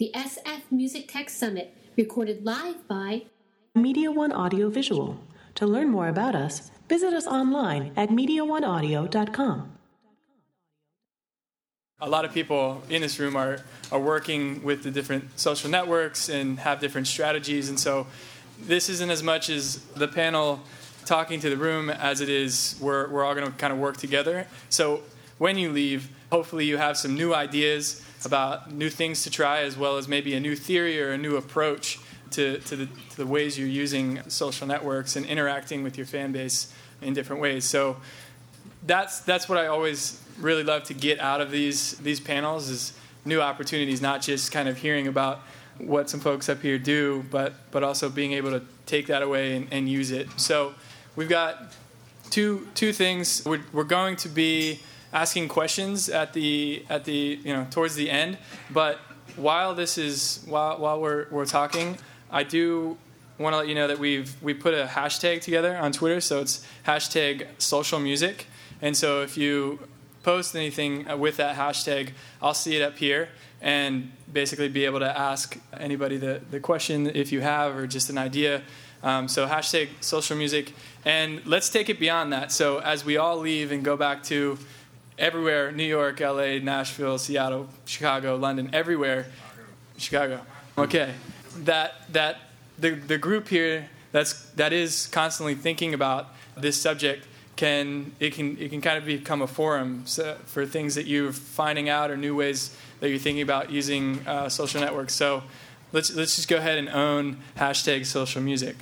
the SF Music Tech Summit, recorded live by Media One Audio Visual. To learn more about us, visit us online at MediaOneAudio.com. A lot of people in this room are, are working with the different social networks and have different strategies. And so this isn't as much as the panel talking to the room as it is we're, we're all going to kind of work together. So when you leave, hopefully you have some new ideas about new things to try, as well as maybe a new theory or a new approach to, to, the, to the ways you're using social networks and interacting with your fan base in different ways. So that's, that's what I always really love to get out of these these panels is new opportunities, not just kind of hearing about what some folks up here do, but but also being able to take that away and, and use it. So we've got two two things. We're, we're going to be asking questions at the at the you know towards the end, but while this is while while we're we're talking, I do want to let you know that we've we put a hashtag together on Twitter, so it's hashtag social music. And so if you post anything with that hashtag, I'll see it up here and basically be able to ask anybody the, the question if you have or just an idea. Um, so hashtag social music. And let's take it beyond that. So as we all leave and go back to everywhere New York, LA, Nashville, Seattle, Chicago, London, everywhere. Chicago. Okay. That, that the, the group here that's, that is constantly thinking about this subject can it can it can kind of become a forum for things that you're finding out or new ways that you're thinking about using uh, social networks. So let's let's just go ahead and own hashtag social music.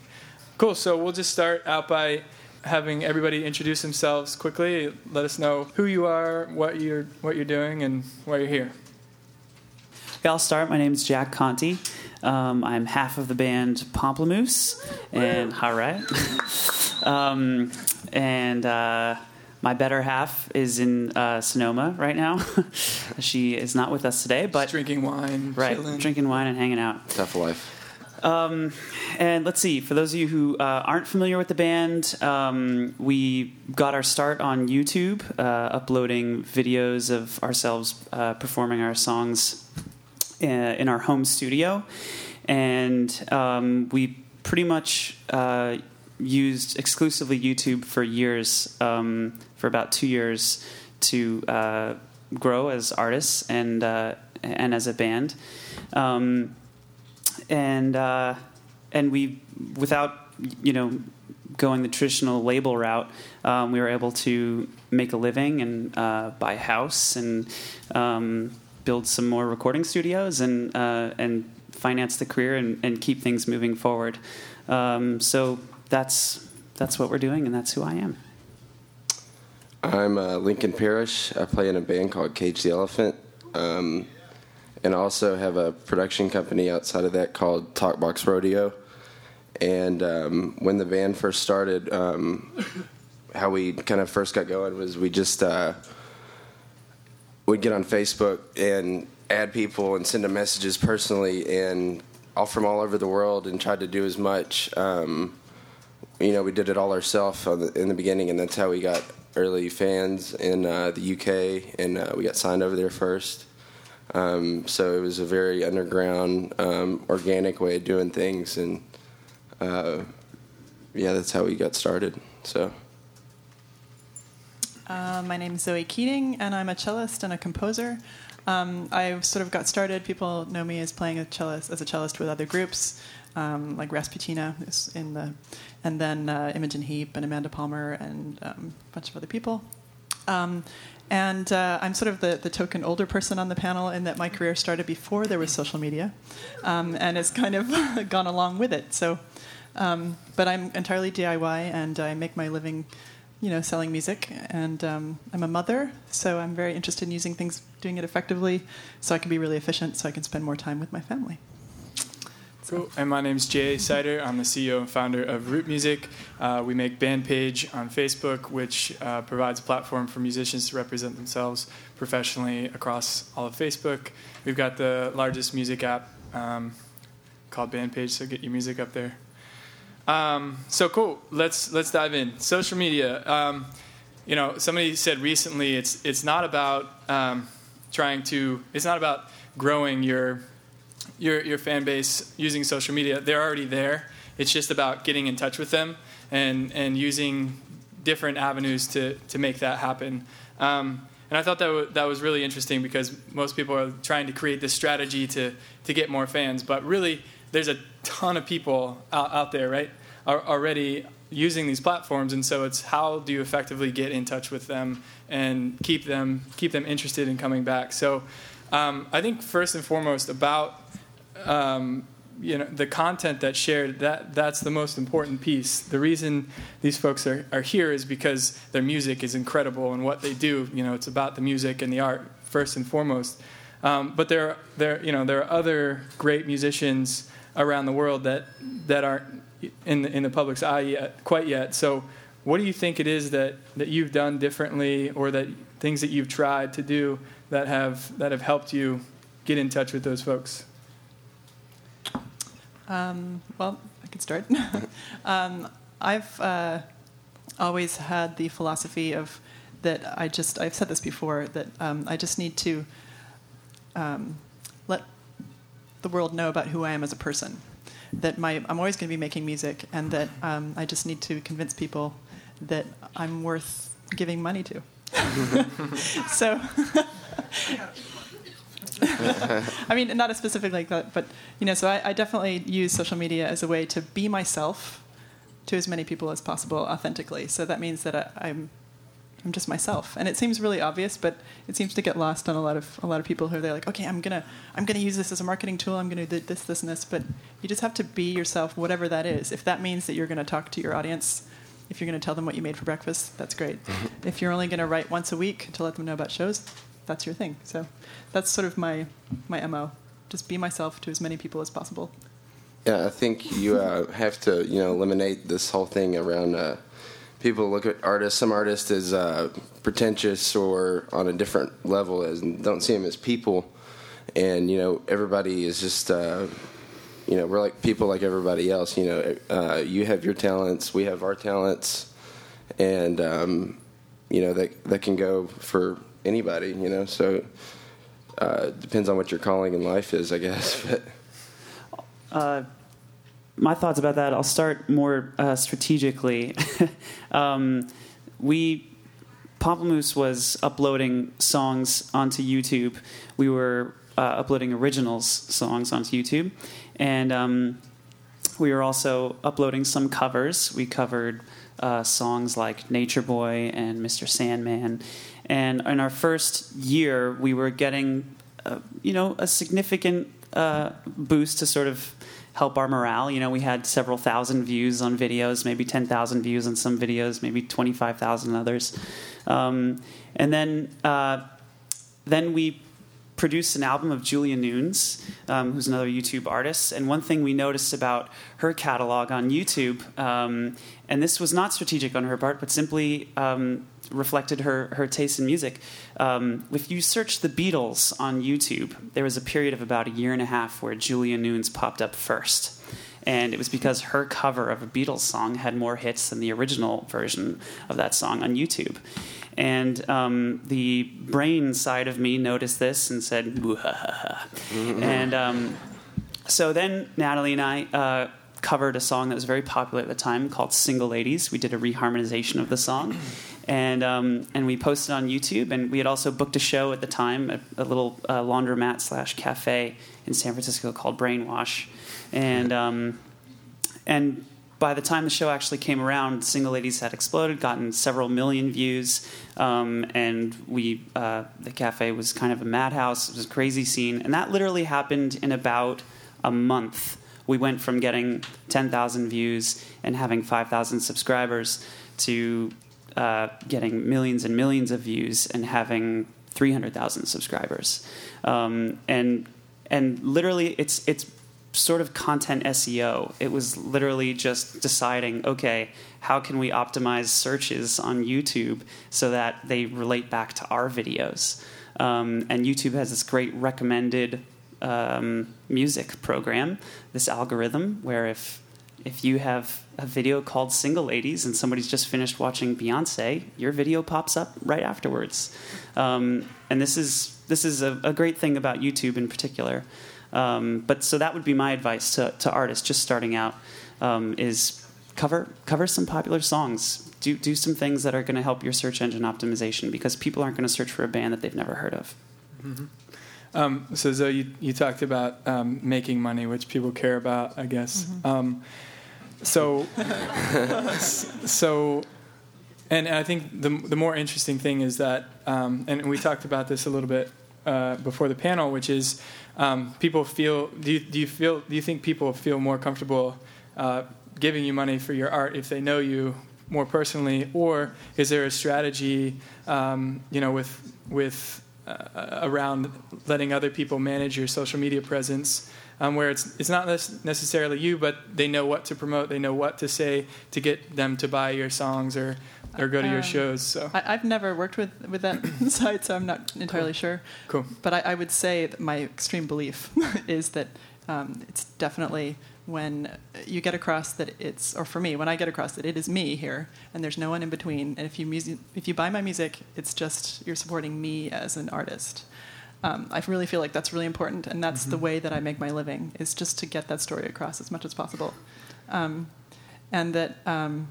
Cool. So we'll just start out by having everybody introduce themselves quickly. Let us know who you are, what you're what you're doing, and why you're here. Okay, I'll start. My name is Jack Conte. Um, I'm half of the band Pomplamoose, and all right. um, and uh, my better half is in uh, Sonoma right now. she is not with us today, but Just drinking wine, right, chilling. drinking wine and hanging out. Tough life. Um, and let's see, for those of you who uh, aren't familiar with the band, um, we got our start on YouTube, uh, uploading videos of ourselves uh, performing our songs in, uh, our home studio. And um, we pretty much uh, used exclusively YouTube for years, um, for about two years, to uh, grow as artists and and as a band. Um, and uh, and we without you know going the traditional label route, um, we were able to make a living and uh, buy a house and um, build some more recording studios and uh, and finance the career and, and keep things moving forward. Um, so that's that's what we're doing, and that's who I am. I'm uh, Lincoln Parrish. I play in a band called Cage the Elephant. And also have a production company outside of that called Talkbox Rodeo. And um, when the band first started, um, how we kind of first got going was we just uh, would get on Facebook and add people and send them messages personally, and all from all over the world, and tried to do as much. Um, you know, we did it all ourselves in the beginning, and that's how we got early fans in uh, the UK, and uh, we got signed over there first. Um, so it was a very underground, um, organic way of doing things, and uh, yeah, that's how we got started. So. Uh, my name is Zoe Keating, and I'm a cellist and a composer. Um, I sort of got started. People know me as playing a cellist as a cellist with other groups, um, like Rasputina in the, and then uh, Imogen Heap and Amanda Palmer and um, a bunch of other people. Um, and uh, I'm sort of the, the token older person on the panel in that my career started before there was social media, um, and it's kind of gone along with it. So, um, but I'm entirely DIY, and I make my living, you know, selling music. And um, I'm a mother, so I'm very interested in using things, doing it effectively, so I can be really efficient, so I can spend more time with my family. Cool. And my name's Jay Sider. I'm the CEO and founder of Root Music. Uh, we make Bandpage on Facebook, which uh, provides a platform for musicians to represent themselves professionally across all of Facebook. We've got the largest music app um, called Bandpage, so get your music up there. Um, so cool. Let's let's dive in. Social media. Um, you know, somebody said recently, it's it's not about um, trying to. It's not about growing your your your fan base using social media. They're already there. It's just about getting in touch with them and and using different avenues to to make that happen. Um, and I thought that w- that was really interesting because most people are trying to create this strategy to to get more fans, but really there's a ton of people out, out there, right? Are already using these platforms, and so it's how do you effectively get in touch with them and keep them keep them interested in coming back. So um, I think first and foremost about um, you know the content that's shared that that's the most important piece. The reason these folks are, are here is because their music is incredible and what they do you know it's about the music and the art first and foremost. Um, but there there you know there are other great musicians around the world that that aren't in the, in the public's eye yet quite yet. So what do you think it is that that you've done differently or that things that you've tried to do that have that have helped you get in touch with those folks Um, well, I could start. um, I've uh, always had the philosophy of that I just, I've said this before, that um, I just need to um, let the world know about who I am as a person. That my, I'm always going to be making music, and that um, I just need to convince people that I'm worth giving money to. so. I mean, not a specific like that, but you know, so I, I, definitely use social media as a way to be myself to as many people as possible authentically. So that means that I, I'm I'm just myself, and it seems really obvious, but it seems to get lost on a lot of a lot of people who are like, okay, I'm gonna I'm gonna use this as a marketing tool. I'm gonna do this, this, and this. But you just have to be yourself, whatever that is. If that means that you're gonna talk to your audience, if you're gonna tell them what you made for breakfast, that's great. Mm-hmm. if you're only gonna write once a week to let them know about shows, that's your thing. So that's sort of my my mo. Just be myself to as many people as possible. Yeah, I think you uh, have to you know eliminate this whole thing around. Uh, people look at artists, some artists as uh, pretentious or on a different level, as don't see them as people. And you know, everybody is just uh, you know we're like people like everybody else. You know, uh, you have your talents, we have our talents, and um, you know that that can go for anybody. You know, so uh, depends on what your calling in life is, I guess. But uh, my thoughts about that. I'll start more uh, strategically. um, we Pomplamoose was uploading songs onto YouTube. We were uh, uploading originals songs onto YouTube, and um, we were also uploading some covers. We covered uh, songs like Nature Boy and Mr. Sandman. And in our first year, we were getting, uh, you know, a significant uh, boost to sort of help our morale. You know, we had several thousand views on videos, maybe 10,000 views on some videos, maybe 25,000 others. Um, and then, uh, then we produced an album of Julia Nunes, um, who's another YouTube artist. And one thing we noticed about her catalog on YouTube, um, and this was not strategic on her part, but simply um, reflected her, her taste in music. Um, if you search the Beatles on YouTube, there was a period of about a year and a half where Julia Nunes popped up first. And it was because her cover of a Beatles song had more hits than the original version of that song on YouTube. And um, the brain side of me noticed this and said, mm-hmm. and um, so then Natalie and I uh, covered a song that was very popular at the time called Single Ladies. We did a reharmonization of the song. And, um, and we posted on YouTube, and we had also booked a show at the time, a, a little uh, laundromat slash cafe in San Francisco called Brainwash, and um, and by the time the show actually came around, Single Ladies had exploded, gotten several million views, um, and we uh, the cafe was kind of a madhouse. It was a crazy scene, and that literally happened in about a month. We went from getting 10,000 views and having 5,000 subscribers to uh, getting millions and millions of views and having 300,000 subscribers. Um, and and literally, it's it's sort of content SEO. It was literally just deciding, okay, how can we optimize searches on YouTube so that they relate back to our videos? Um, and YouTube has this great recommended um, music program, this algorithm, where if if you have a video called Single Ladies and somebody's just finished watching Beyonce, your video pops up right afterwards. Um, and this is this is a, a, great thing about YouTube in particular. Um, but so that would be my advice to, to artists just starting out um, is cover cover some popular songs. Do do some things that are going to help your search engine optimization because people aren't going to search for a band that they've never heard of. Um, so Zoe, you, you talked about um, making money, which people care about, I guess. Um, so, so, and I think the the more interesting thing is that, um, and we talked about this a little bit uh, before the panel, which is um, people feel. Do you, do you feel? Do you think people feel more comfortable uh, giving you money for your art if they know you more personally, or is there a strategy, um, you know, with with uh, around letting other people manage your social media presence, um, where it's it's not necessarily you, but they know what to promote, they know what to say to get them to buy your songs or or go to your Um, shows. So I, I've never worked with, with that site, so I'm not entirely sure. cool. But I, I would say that my extreme belief is that um, it's definitely when you get across that it's, or for me, when I get across that it is me here, and there's no one in between. And if you music, if you buy my music, it's just you're supporting me as an artist. Um, I really feel like that's really important, and that's the way that I make my living is just to get that story across as much as possible, um, and that um,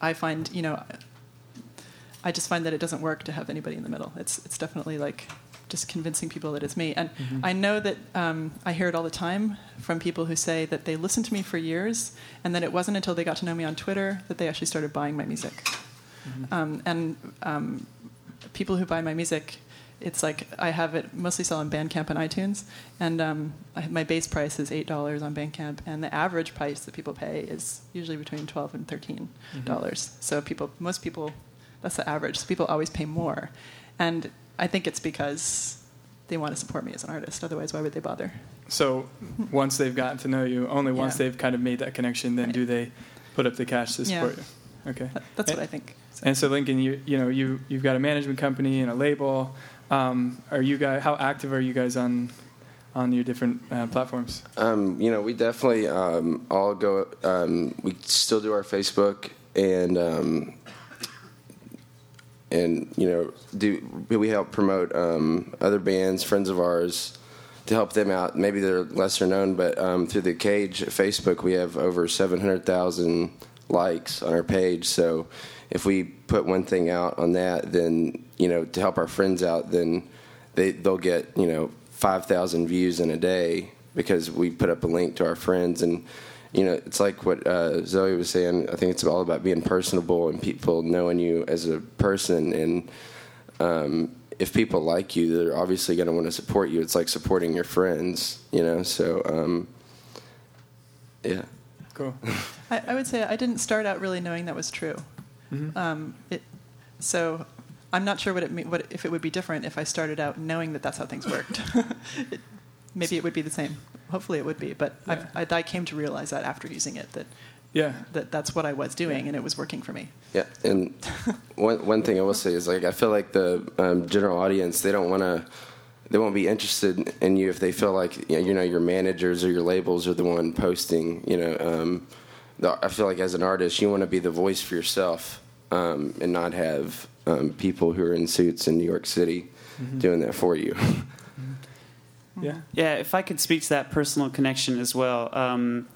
I find you know I just find that it doesn't work to have anybody in the middle. It's it's definitely like just convincing people that it's me. And I know that um, I hear it all the time from people who say that they listened to me for years, and that it wasn't until they got to know me on Twitter that they actually started buying my music. Um, and um, people who buy my music, it's like I have it mostly sell on Bandcamp and iTunes, and um, I, my base price is eight dollars on Bandcamp, and the average price that people pay is usually between twelve and thirteen dollars. So people, most people, that's the average. So people always pay more, and I think it's because they want to support me as an artist. Otherwise, why would they bother? So once they've gotten to know you, only once Yeah. they've kind of made that connection, then Right. do they put up the cash to Yeah. support you. Okay. That- That's what I think. So- And so Lincoln, you you know you you've got a management company and a label. Um, are you guys how active are you guys on on your different uh, platforms? Um, you know, we definitely um, all go. Um, we still do our Facebook and um, and you know do we help promote um, other bands, friends of ours, to help them out. Maybe they're lesser known, but um, through the Cage Facebook, we have over seven hundred thousand likes on our page. So if we put one thing out on that, then you know to help our friends out, then they they'll get you know five thousand views in a day because we put up a link to our friends and. You know, it's like what uh, Zoe was saying. I think it's all about being personable and people knowing you as a person. And um, if people like you, they're obviously going to want to support you. It's like supporting your friends, you know. So, um, yeah. Cool. I, I would say I didn't start out really knowing that was true. Um, it, so I'm not sure what it mean, what if it would be different if I started out knowing that that's how things worked. it, maybe it would be the same. Hopefully, it would be. But I've, I, I came to realize that after using it that Yeah. that that's what I was doing and it was working for me. Yeah, and one one thing I will say is like I feel like the um, general audience they don't want to they won't be interested in you if they feel like you know, you know your managers or your labels are the one posting. You know, um, the, I feel like as an artist you want to be the voice for yourself um, and not have um, people who are in suits in New York City doing that for you. Yeah. Yeah, if I could speak to that personal connection as well, um,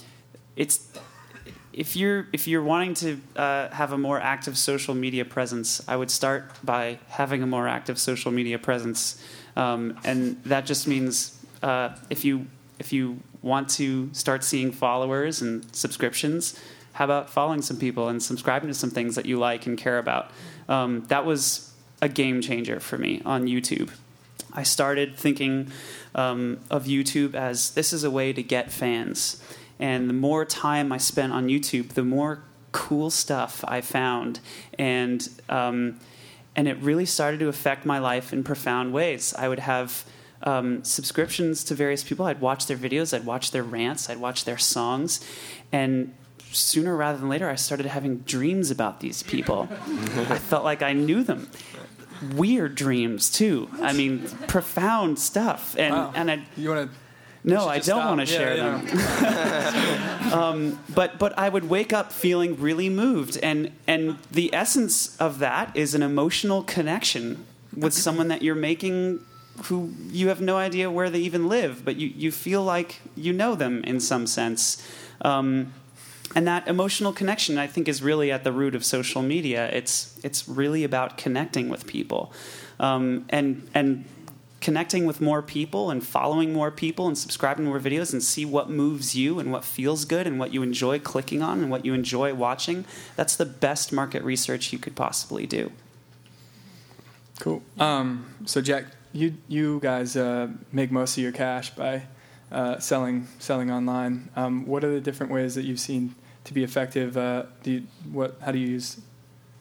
it's if you're if you're wanting to uh, have a more active social media presence, I would start by having a more active social media presence, um, and that just means uh, if you if you want to start seeing followers and subscriptions, how about following some people and subscribing to some things that you like and care about? Um, that was a game changer for me on YouTube. I started thinking um, of YouTube as this is a way to get fans. And the more time I spent on YouTube, the more cool stuff I found. And, um, and it really started to affect my life in profound ways. I would have um, subscriptions to various people. I'd watch their videos, I'd watch their rants, I'd watch their songs. And sooner rather than later, I started having dreams about these people. I felt like I knew them weird dreams too. I mean, profound stuff. And Wow. and I You want to? no, I don't want to share them. um, but but I would wake up feeling really moved, and and the essence of that is an emotional connection with someone that you're making who you have no idea where they even live, but you, you feel like you know them in some sense. Um, and that emotional connection, I think, is really at the root of social media. It's it's really about connecting with people, um, and and connecting with more people and following more people and subscribing to more videos and see what moves you and what feels good and what you enjoy clicking on and what you enjoy watching. That's the best market research you could possibly do. Cool. Um, so Jack, you you guys uh, make most of your cash by uh, selling selling online. Um, what are the different ways that you've seen to be effective? Uh, do you, what how do you use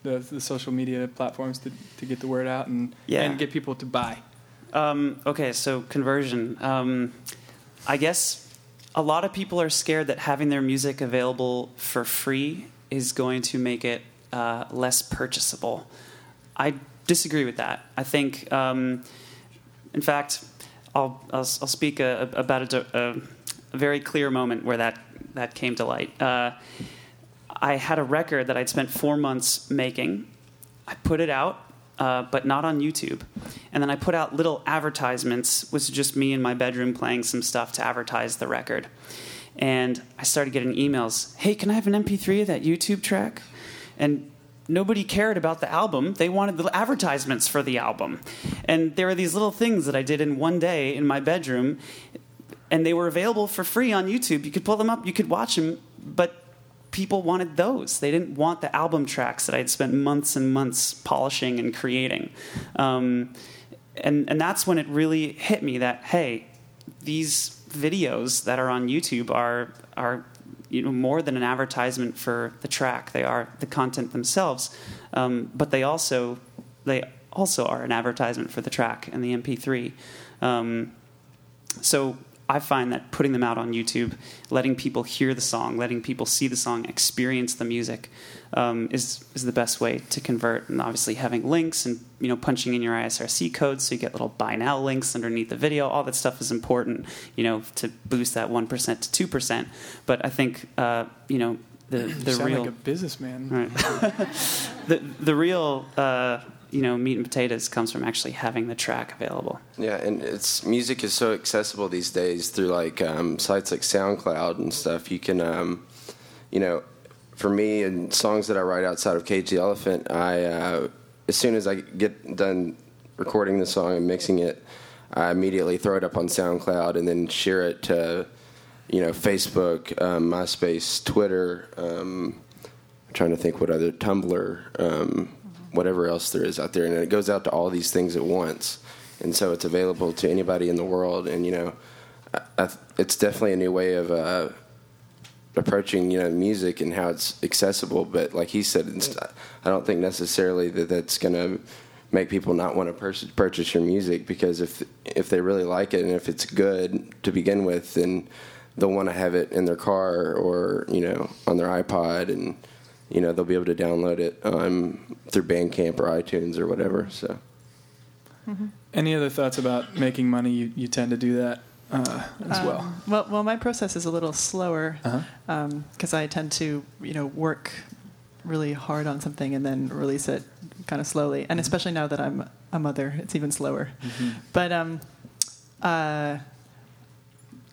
the, the social media platforms to, to get the word out and Yeah. and get people to buy? Um, okay, so conversion. Um, I guess a lot of people are scared that having their music available for free is going to make it uh, less purchasable. I disagree with that. I think, um, in fact, I'll, I'll, I'll speak about a, a, a very clear moment where that, that came to light. Uh, I had a record that I'd spent four months making. I put it out, uh, but not on YouTube. And then I put out little advertisements, which just me in my bedroom playing some stuff to advertise the record. And I started getting emails Hey, can I have an MP3 of that YouTube track? And nobody cared about the album. They wanted the advertisements for the album. And there were these little things that I did in one day in my bedroom, and they were available for free on YouTube. You could pull them up, you could watch them, but people wanted those. They didn't want the album tracks that I'd spent months and months polishing and creating. Um, and, and that's when it really hit me that, hey, these videos that are on YouTube are, are you know, more than an advertisement for the track. They are the content themselves, um, but they also, they also are an advertisement for the track and the MP3. Um, so I find that putting them out on YouTube, letting people hear the song, letting people see the song, experience the music, um, is is the best way to convert. And obviously, having links and you know punching in your ISRC codes so you get little buy now links underneath the video. All that stuff is important, you know, to boost that one percent to two percent. But I think uh, you know the You the sound real like a businessman. Right. the the real uh, you know meat and potatoes comes from actually having the track available. Yeah, and it's music is so accessible these days through like um, sites like SoundCloud and stuff. You can, um, you know, for me and songs that I write outside of Cage the Elephant, I uh, as soon as I get done recording the song and mixing it, I immediately throw it up on SoundCloud and then share it to, you know, Facebook, um, MySpace, Twitter. Um, I'm trying to think what other Tumblr, um, whatever else there is out there, and it goes out to all these things at once, and so it's available to anybody in the world. And you know, I, I, it's definitely a new way of uh, approaching you know music and how it's accessible. But like he said, I don't think necessarily that that's going to make people not want to pur- purchase your music because if if they really like it and if it's good to begin with, then they'll want to have it in their car or you know on their iPod and you know they'll be able to download it um, through Bandcamp or iTunes or whatever. So Any other thoughts about making money? You, you tend to do that uh, as well. Um, well, well, my process is a little slower Uh-huh. because I tend to, you know, work really hard on something and then release it kind of slowly. And especially now that I'm a mother, it's even slower. But um, uh,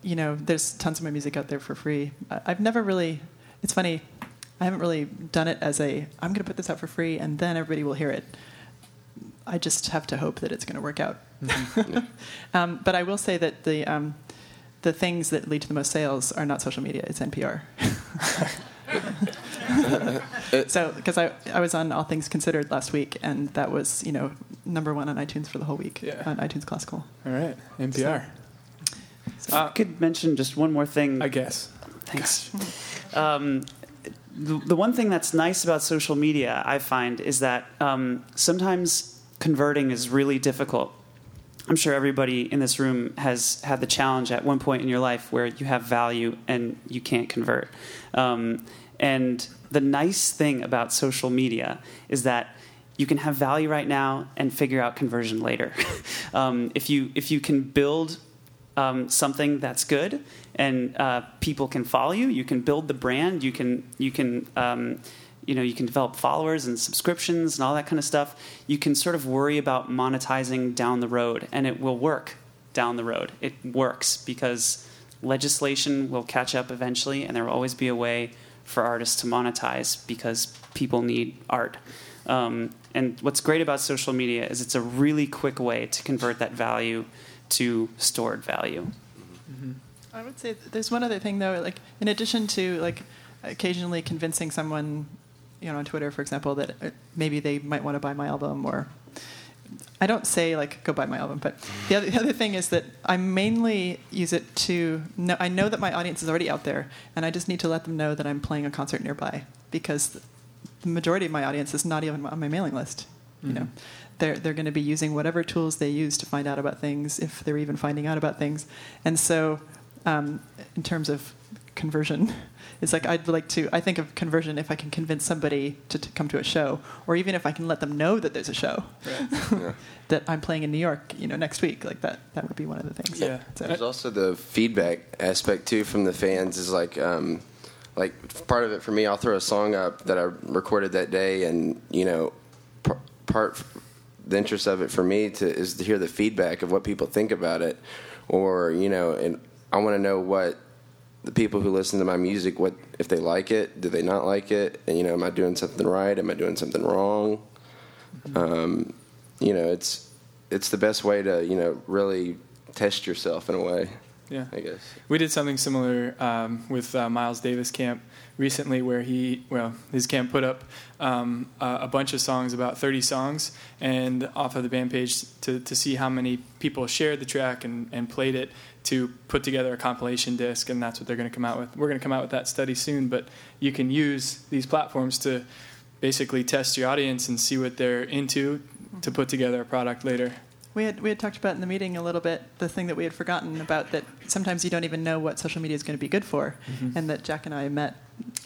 you know, there's tons of my music out there for free. I, I've never really. It's funny. I haven't really done it as a. I'm going to put this out for free, and then everybody will hear it. I just have to hope that it's going to work out. um, but I will say that the um, the things that lead to the most sales are not social media; it's NPR. so, because I I was on All Things Considered last week, and that was you know number one on iTunes for the whole week Yeah. on iTunes Classical. All right, NPR. I could mention just one more thing. I guess. Thanks. Um, the, one thing that's nice about social media, I find, is that um, sometimes converting is really difficult. I'm sure everybody in this room has had the challenge at one point in your life where you have value and you can't convert. Um, and the nice thing about social media is that you can have value right now and figure out conversion later. um, if you if you can build um, something that's good and uh, people can follow you. You can build the brand. You can you can um, you know you can develop followers and subscriptions and all that kind of stuff. You can sort of worry about monetizing down the road and it will work down the road. It works because legislation will catch up eventually and there will always be a way for artists to monetize because people need art. Um, and what's great about social media is it's a really quick way to convert that value to stored value I would say there's one other thing though, like in addition to like occasionally convincing someone, you know, on Twitter, for example, that uh, maybe they might want to buy my album or. I don't say like go buy my album, but the other, the other thing is that I mainly use it to know. I know that my audience is already out there, and I just need to let them know that I'm playing a concert nearby because the majority of my audience is not even on my mailing list. You know, they're they're going to be using whatever tools they use to find out about things, if they're even finding out about things, and so um, in terms of conversion. It's like I'd like to. I think of conversion if I can convince somebody to, to come to a show, or even if I can let them know that there's a show that I'm playing in New York, you know, next week. Like that. That would be one of the things. Yeah. So, There's also the feedback aspect too from the fans. Is like, um, like part of it for me. I'll throw a song up that I recorded that day, and you know, par- part the interest of it for me to is to hear the feedback of what people think about it, or you know, and I want to know what the people who listen to my music what if they like it, do they not like it, and you know, am I doing something right? Am I doing something wrong? Um, you know, it's it's the best way to you know really test yourself in a way. Yeah. I guess. We did something similar um, with uh, Miles Davis camp recently, where he, well, his camp put up um, a, a bunch of songs, about 30 songs, and off of the band page to, to see how many people shared the track and, and played it to put together a compilation disc, and that's what they're going to come out with. We're going to come out with that study soon, but you can use these platforms to basically test your audience and see what they're into to put together a product later. we had we had talked about in the meeting a little bit the thing that we had forgotten about that sometimes you don't even know what social media is going to be good for, mm-hmm. and that Jack and I met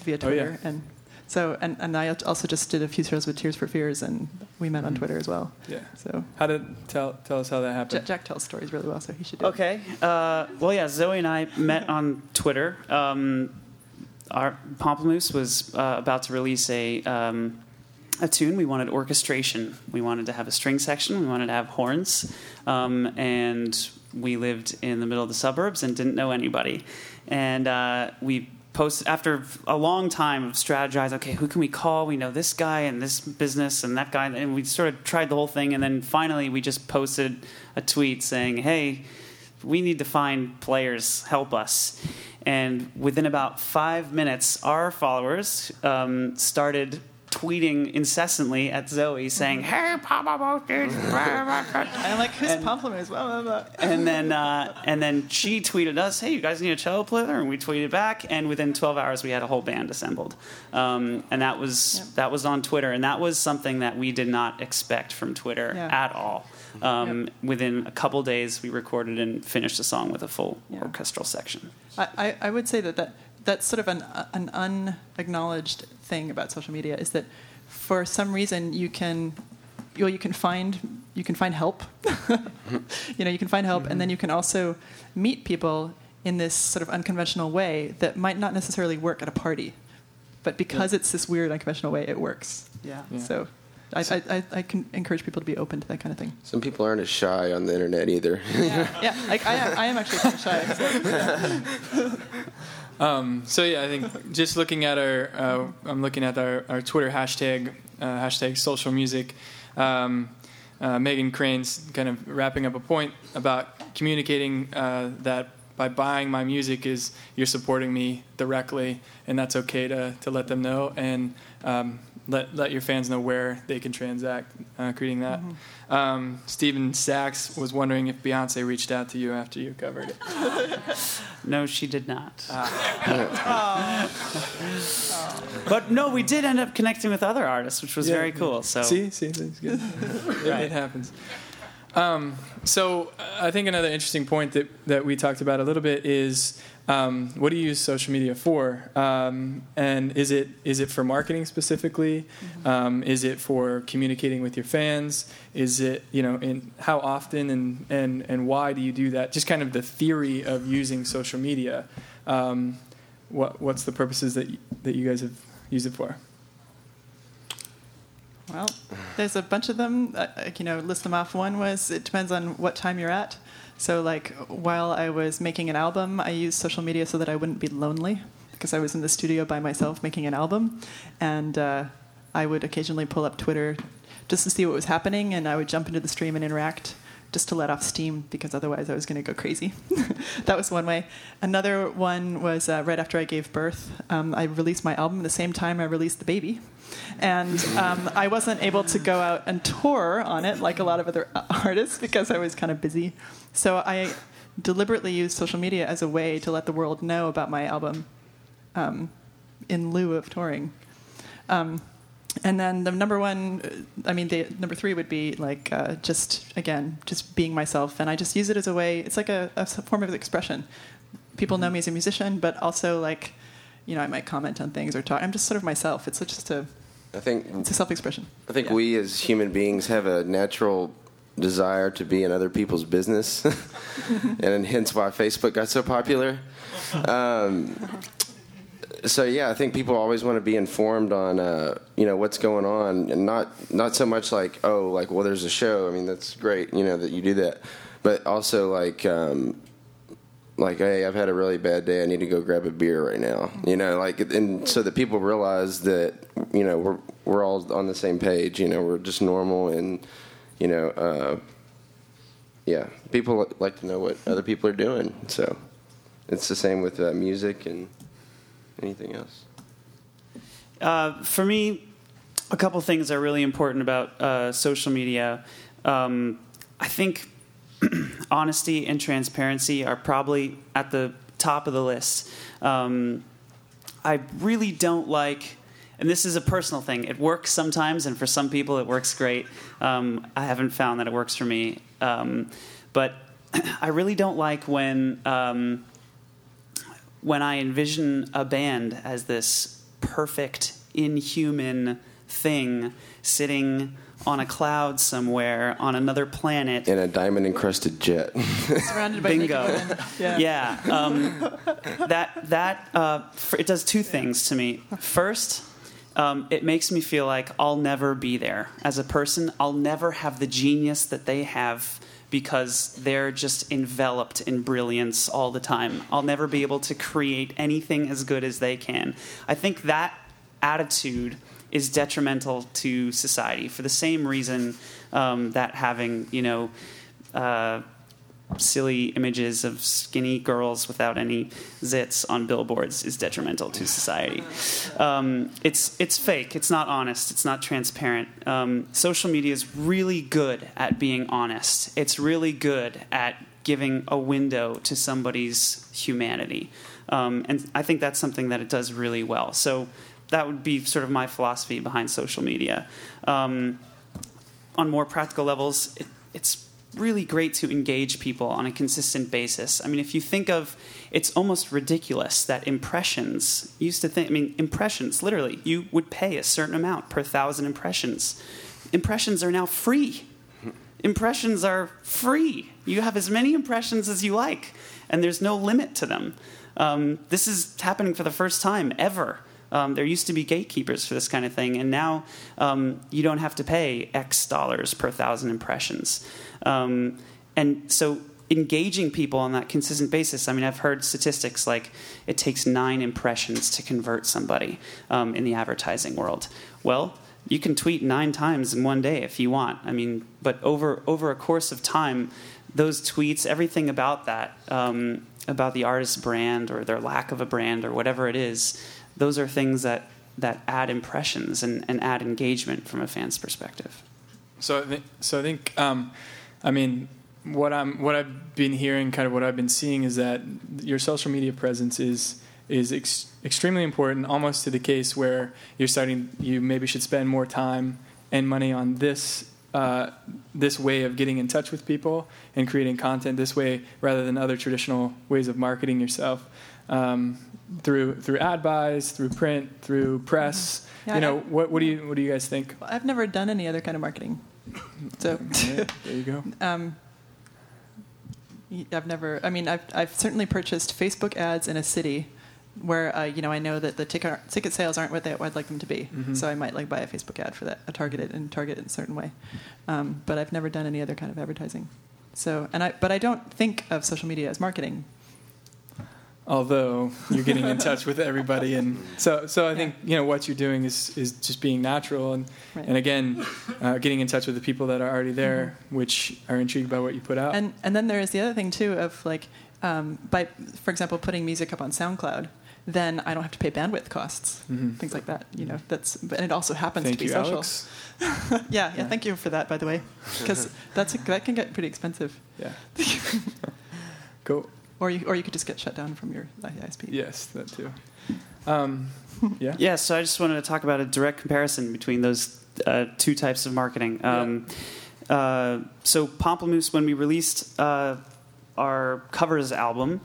via Oh, yeah. Twitter, and so and, and I also just did a few shows with Tears for Fears, and we met on Mhm. Twitter as well. Yeah. So How did tell tell us how that happened? Jack tells stories really well, so he should do it. Okay. Uh, well, yeah, Zoe and I met on Twitter. Um, our Pomplamoose was uh, about to release a um, a tune. We wanted orchestration. We wanted to have a string section. We wanted to have horns, um, and we lived in the middle of the suburbs and didn't know anybody. And uh, we post after a long time of strategize. Okay, who can we call? We know this guy and this business and that guy, and we sort of tried the whole thing. And then finally, we just posted a tweet saying, "Hey." we need to find players help us and within about five minutes our followers um, started tweeting incessantly at zoe saying hey papa And I'm like, who's Pomplamoose? Blah, blah, blah. and then uh, and then she tweeted us, "Hey, you guys need a cello player?" And we tweeted back, and within 12 hours, we had a whole band assembled. Um, and that was Yeah. that was on Twitter, and that was something that we did not expect from Twitter Yeah. at all. Um, Within a couple days, we recorded and finished a song with a full Yeah. orchestral section. I, I, I would say that, that that's sort of an, uh, an unacknowledged thing about social media is that for some reason you can well, you can find you can find help you know you can find help and then mm-hmm. you can also meet people in this sort of unconventional way that might not necessarily work at a party but because it's this weird unconventional way it works Yeah. Yeah. so I, I, I, I can encourage people to be open to that kind of thing. Some people aren't as shy on the internet either. Yeah, like I am, I am actually kind of shy. so- Um, so yeah, I think just looking at our, uh, I'm looking at our, our Twitter hashtag, uh, hashtag social music. Um, uh, Megan Crane's kind of wrapping up a point about communicating uh, that by buying my music is you're supporting me directly, and that's okay to, to let them know and um, let let your fans know where they can transact, uh, creating that. Um, Stephen Sachs was wondering if Beyonce reached out to you after you covered it. No, she did not. but no, we did end up connecting with other artists, which was Yeah. very cool. So See, see, that's good. it, it happens. Um, so uh, I think another interesting point that, that we talked about a little bit is um, what do you use social media for? Um, and is it is it for marketing specifically? Um, is it for communicating with your fans? Is it you know in how often and, and, and why do you do that? Just kind of the theory of using social media. Um, what what's the purposes that that you guys have used it for? Well, there's a bunch of them. Uh, you know, list them off. One was it depends on what time you're at. So, like, while I was making an album, I used social media so that I wouldn't be lonely because I was in the studio by myself making an album, and uh, I would occasionally pull up Twitter just to see what was happening, and I would jump into the stream and interact just to let off steam because otherwise I was going to go crazy. that was one way. Another one was uh, right after I gave birth. Um, I released my album the same time I released the baby. And um, I wasn't able to go out and tour on it like a lot of other artists because I was kind of busy. So I deliberately used social media as a way to let the world know about my album um, in lieu of touring. Um, and then the number one, I mean, the number three would be like uh, just again, just being myself, and I just use it as a way. It's like a, a form of expression. People know me as a musician, but also like, you know, I might comment on things or talk. I'm just sort of myself. It's just a, I think it's a self-expression. I think Yeah. we as human beings have a natural desire to be in other people's business, and hence why Facebook got so popular. Um, so yeah, I think people always want to be informed on uh, you know what's going on, and not not so much like oh like well there's a show. I mean that's great you know that you do that, but also like. Um, like, hey, I've had a really bad day. I need to go grab a beer right now. You know, like, and so that people realize that you know we're we're all on the same page. You know, we're just normal, and you know, uh, yeah, people like to know what other people are doing. So it's the same with uh, music and anything else. Uh, for me, a couple things are really important about uh, social media. Um, I think honesty and transparency are probably at the top of the list. Um, I really don't like, and this is a personal thing. It works sometimes, and for some people, it works great. Um, I haven't found that it works for me, um, but I really don't like when um, when I envision a band as this perfect, inhuman thing sitting on a cloud somewhere on another planet. In a diamond encrusted jet. Surrounded by Bingo. naked women. Yeah. Yeah, um, that that uh, it does two things to me. First, um, it makes me feel like I'll never be there as a person. I'll never have the genius that they have because they're just enveloped in brilliance all the time. I'll never be able to create anything as good as they can. I think that attitude is detrimental to society for the same reason um, that having you know. Uh, silly images of skinny girls without any zits on billboards is detrimental to society. Um, it's it's fake. It's not honest. It's not transparent. Um, social media is really good at being honest. It's really good at giving a window to somebody's humanity, um, and I think that's something that it does really well. So that would be sort of my philosophy behind social media. Um, on more practical levels, it, it's really great to engage people on a consistent basis. I mean, if you think of it's almost ridiculous that impressions used to think, I mean, impressions, literally, you would pay a certain amount per thousand impressions. Impressions are now free. Impressions are free. You have as many impressions as you like, and there's no limit to them. Um, this is happening for the first time ever. Um, there used to be gatekeepers for this kind of thing, and now um, you don't have to pay X dollars per thousand impressions. Um, and so engaging people on that consistent basis. I mean, I've heard statistics like it takes nine impressions to convert somebody um, in the advertising world. Well, you can tweet nine times in one day if you want. I mean, but over over a course of time, those tweets, everything about that, um, about the artist's brand or their lack of a brand or whatever it is, those are things that that add impressions and, and add engagement from a fan's perspective. So, I thi- so I think, um, I mean, what I'm, what I've been hearing, kind of what I've been seeing, is that your social media presence is is ex- extremely important, almost to the case where you're starting, you maybe should spend more time and money on this. Uh, this way of getting in touch with people and creating content this way rather than other traditional ways of marketing yourself um, through through ad buys, through print, through press. Yeah, you know, I- what what do you what do you guys think? I've never done any other kind of marketing. So Yeah, there you go. um, I've never. I mean, I've I've certainly purchased Facebook ads in a city where uh, you know I know that the ticket ticket sales aren't what they, I'd like them to be. So I might like buy a Facebook ad for that, a targeted and target it in a certain way. Um, but I've never done any other kind of advertising. So and I but I don't think of social media as marketing. Although you're getting in touch with everybody and so so i think you know what you're doing is is just being natural and Right. and again uh, getting in touch with the people that are already there which are intrigued by what you put out And and then there is the other thing too of like um, by for example putting music up on SoundCloud, then I don't have to pay bandwidth costs, Mhm. things like that. You know, that's and it also happens thank to be you social. Yeah, yeah, Yeah. Thank you for that, by the way, because that's that can get pretty expensive. yeah cool Or you or you could just get shut down from your ISP. yes that too um, yeah Yeah, so I just wanted to talk about a direct comparison between those uh, two types of marketing. Um, uh, so Pomplamoose, when we released uh, our covers album,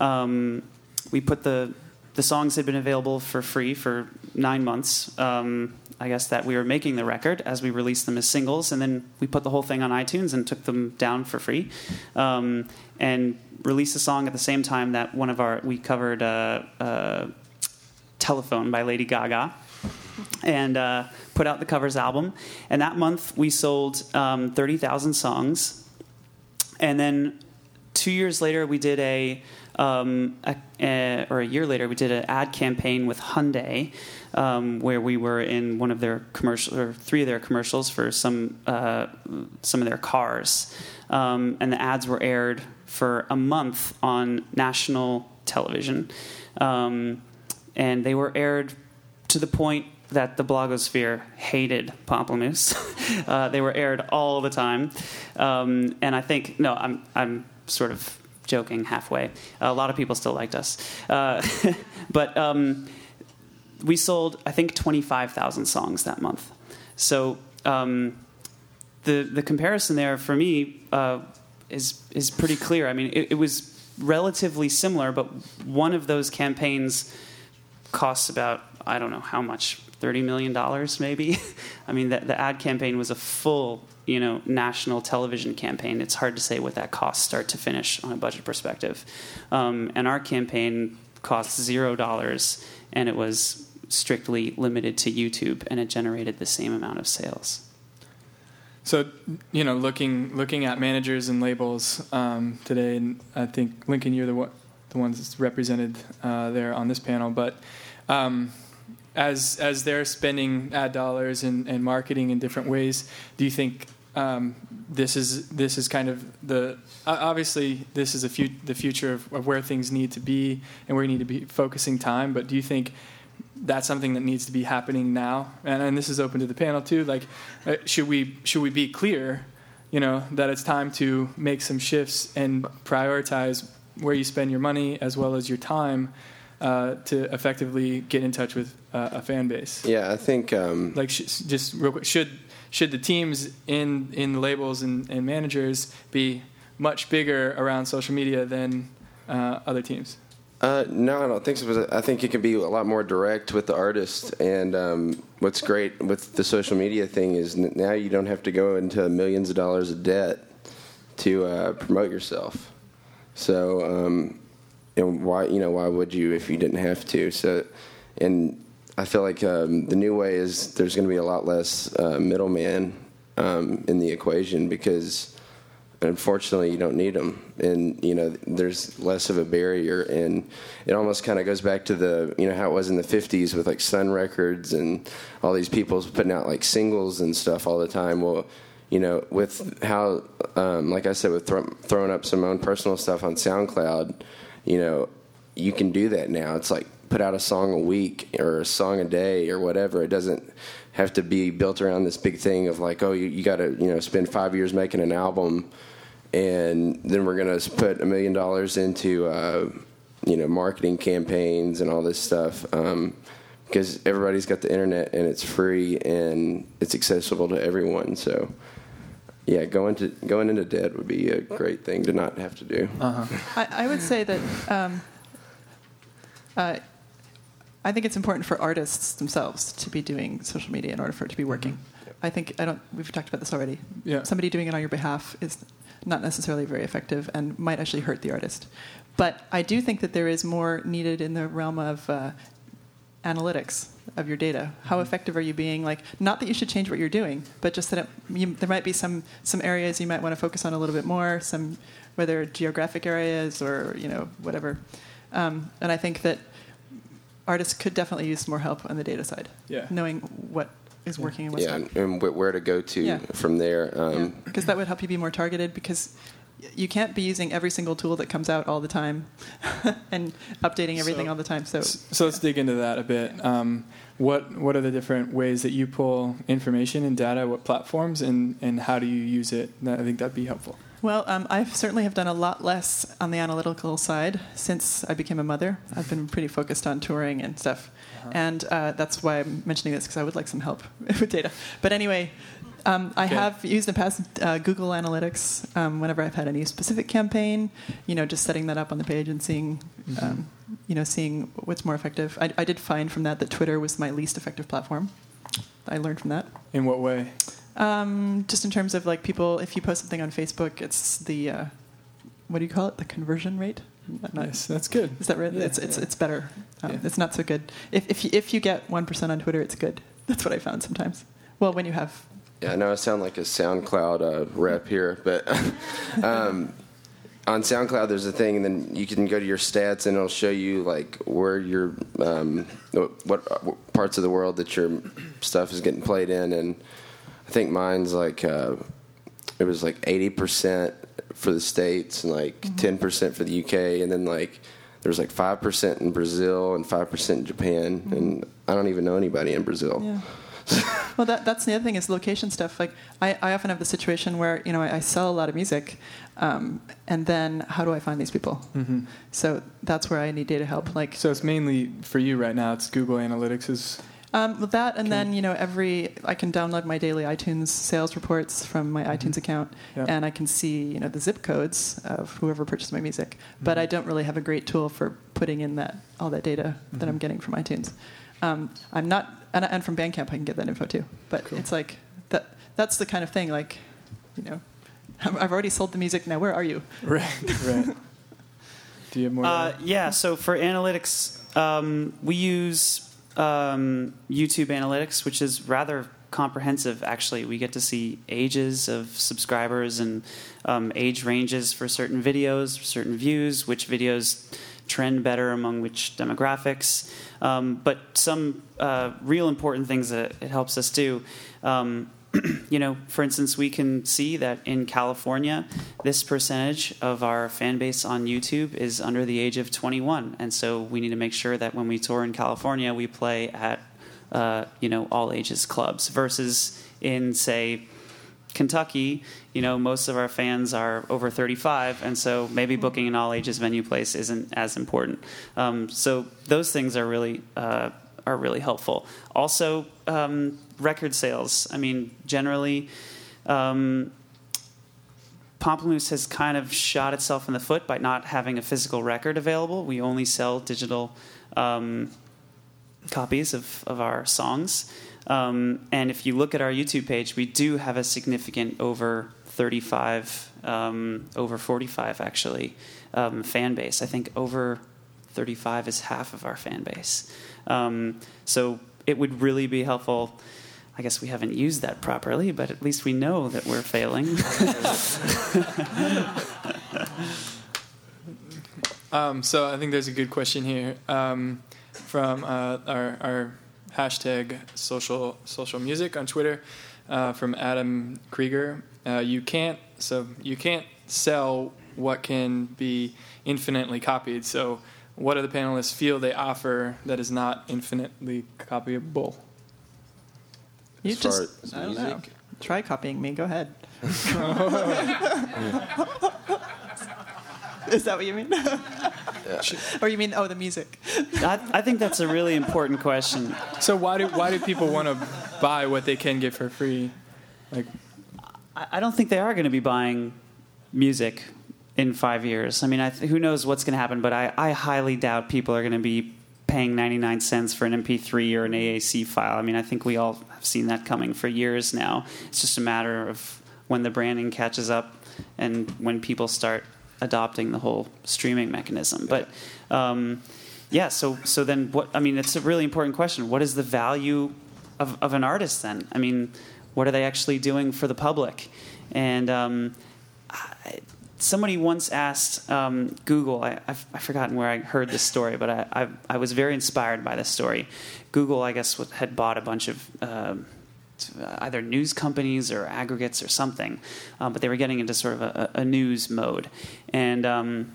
um, we put the the songs had been available for free for nine months. Um, I guess that we were making the record as we released them as singles, and then we put the whole thing on iTunes and took them down for free, um, and released a song at the same time that one of our we covered. Uh, uh, Telephone by Lady Gaga, and uh, put out the covers album. And that month we sold um, 30,000 songs. And then two years later we did a, um, a, a or a year later we did an ad campaign with Hyundai, um, where we were in one of their commercial or three of their commercials for some uh, some of their cars, um, and the ads were aired for a month on national television. Um, and they were aired to the point that the blogosphere hated Pomplamoose. uh, they were aired all the time, um, and I think no, I'm I'm sort of joking halfway. A lot of people still liked us, uh, but um, we sold I think twenty five thousand songs that month. So um, the the comparison there for me uh, is is pretty clear. I mean, it, it was relatively similar, but one of those campaigns costs about I don't know how much thirty million dollars maybe. I mean the, the ad campaign was a full you know national television campaign. It's hard to say what that costs start to finish on a budget perspective. Um, and our campaign cost zero dollars, and it was strictly limited to YouTube, and it generated the same amount of sales. So, you know, looking looking at managers and labels um, today, and I think Lincoln, you're the one, the ones represented uh, there on this panel. But um, as as they're spending ad dollars and, and marketing in different ways, do you think um, this is this is kind of the obviously this is a fu- the future of, of where things need to be and where you need to be focusing time. But do you think that's something that needs to be happening now. And, and this is open to the panel too. Like uh, should we should we be clear you know that it's time to make some shifts and prioritize where you spend your money as well as your time uh, to effectively get in touch with uh, a fan base? Yeah, I think um, like sh- just real quick should should the teams in in the labels and, and managers be much bigger around social media than uh, other teams Uh, no, I don't think so. I think it can be a lot more direct with the artist. And um, what's great with the social media thing is now you don't have to go into millions of dollars of debt to uh, promote yourself. So, um, and why you know why would you if you didn't have to? So, and I feel like um, the new way is there's going to be a lot less uh, middleman um, in the equation because unfortunately you don't need them and you know there's less of a barrier. And it almost kind of goes back to the you know how it was in the 50s with like sun records and all these people putting out like singles and stuff all the time. Well you know with how um, like i said with thro- throwing up some own personal stuff on soundcloud you know you can do that now. It's like put out a song a week or a song a day or whatever. It doesn't have to be built around this big thing of like oh you, you got to you know spend five years making an album and then we're going to put a million dollars into uh, you know marketing campaigns and all this stuff um, because everybody's got the internet and it's free and it's accessible to everyone so yeah going to going into debt would be a great thing to not have to do I, I would say that um, uh, I think it's important for artists themselves to be doing social media in order for it to be working. I think I don't. We've talked about this already. Yeah. Somebody doing it on your behalf is not necessarily very effective and might actually hurt the artist. But I do think that there is more needed in the realm of uh, analytics of your data. How effective are you being? Like, not that you should change what you're doing, but just that it, you, there might be some some areas you might want to focus on a little bit more. Some whether geographic areas or you know whatever. Um, and I think that artists could definitely use more help on the data side. Yeah. Knowing what is working and what's Yeah, not. and, and where to go to Yeah. from there. Um, because that would help you be more targeted because you can't be using every single tool that comes out all the time and updating everything So- all the time. So So let's dig into that a bit. Um, what what are the different ways that you pull information and data? What platforms and and how do you use it? I think that'd be helpful. Well, um, I certainly have done a lot less on the analytical side since I became a mother. I've been pretty focused on touring and stuff, and uh, that's why I'm mentioning this because I would like some help with data. But anyway, um, I have used in the past uh, Google Analytics um, whenever I've had any specific campaign. You know, just setting that up on the page and seeing, um, you know, seeing what's more effective. I, I did find from that that Twitter was my least effective platform. I learned from that. In what way? Um, just in terms of like people, if you post something on Facebook, it's the uh, what do you call it? The conversion rate. Not- not- that's good. Is that right? Yeah, it's it's yeah. it's better. Um, Yeah. It's not so good. If if you, if you get one percent on Twitter, it's good. That's what I found sometimes. Well, when you have Yeah, I know I sound like a SoundCloud uh, rep here, but um, on SoundCloud there's a thing, and then you can go to your stats, and it'll show you like where your um, what, what parts of the world that your stuff is getting played in, and I think mine's like uh, it was like eighty percent for the states and like 10 percent for the UK, and then like there was like five percent in Brazil and five percent in Japan, and I don't even know anybody in Brazil. Yeah. well, that, that's the other thing is location stuff. Like, I, I often have the situation where you know I, I sell a lot of music, um, and then how do I find these people? hmm So that's where I need data help. Like, So it's mainly for you right now. It's Google Analytics is Um, with that, and Okay. then you know, every I can download my daily iTunes sales reports from my iTunes account, Mm-hmm. And I can see you know the zip codes of whoever purchased my music. But Mhm. I don't really have a great tool for putting in that all that data that I'm Mhm. getting from iTunes. Um, I'm not, and, and from Bandcamp I can get that info too. But Cool. it's like that. That's the kind of thing. Like, you know, I've already sold the music. Now where are you? right. Right. Do you have more? Uh, yeah, so for analytics, um, we use um, YouTube Analytics, which is rather comprehensive, actually. We get to see ages of subscribers and um, age ranges for certain videos, certain views, which videos trend better among which demographics. Um, but some uh, real important things that it helps us do. Um, you know, for instance, we can see that in California, this percentage of our fan base on YouTube is under the age of 21, and so we need to make sure that when we tour in California, we play at uh, you know all ages clubs versus in say Kentucky, you know, most of our fans are over 35, and so maybe booking an all ages venue place isn't as important. Um, so those things are really uh, are really helpful. Also, um, record sales. I mean, generally. Um, Pomplamoose has kind of shot itself in the foot by not having a physical record available. We only sell digital um, copies of, of our songs. Um, and if you look at our YouTube page, we do have a significant over 35, um, over 45 actually, um, fan base. I think over 35 is half of our fan base. Um, so it would really be helpful. I guess we haven't used that properly, but at least we know that we're failing. Um, so I think there's a good question here um, from uh, our, our hashtag social social music on Twitter uh, from Adam Krieger. Uh, you can't so you can't sell what can be infinitely copied. So what do the panelists feel they offer that is not infinitely copyable? You As far just as I don't know. Try copying me. Go ahead. Is that what you mean? or you mean oh the music? I, I think that's a really important question. So why do why do people want to buy what they can get for free? Like I I don't think they are going to be buying music in five years. I mean, I th- who knows what's going to happen, but I, I highly doubt people are going to be paying 99 cents for an MP3 or an AAC file. I mean, I think we all have seen that coming for years now. It's just a matter of when the branding catches up and when people start adopting the whole streaming mechanism. But um, yeah, so so then what? I mean, it's a really important question. What is the value of, of an artist then? I mean, what are they actually doing for the public? And um, I, somebody once asked um, Google, I, have I've forgotten where I heard this story, but I, I, I, was very inspired by this story. Google, I guess, had bought a bunch of uh, either news companies or aggregates or something, uh, but they were getting into sort of a, a news mode. And, um,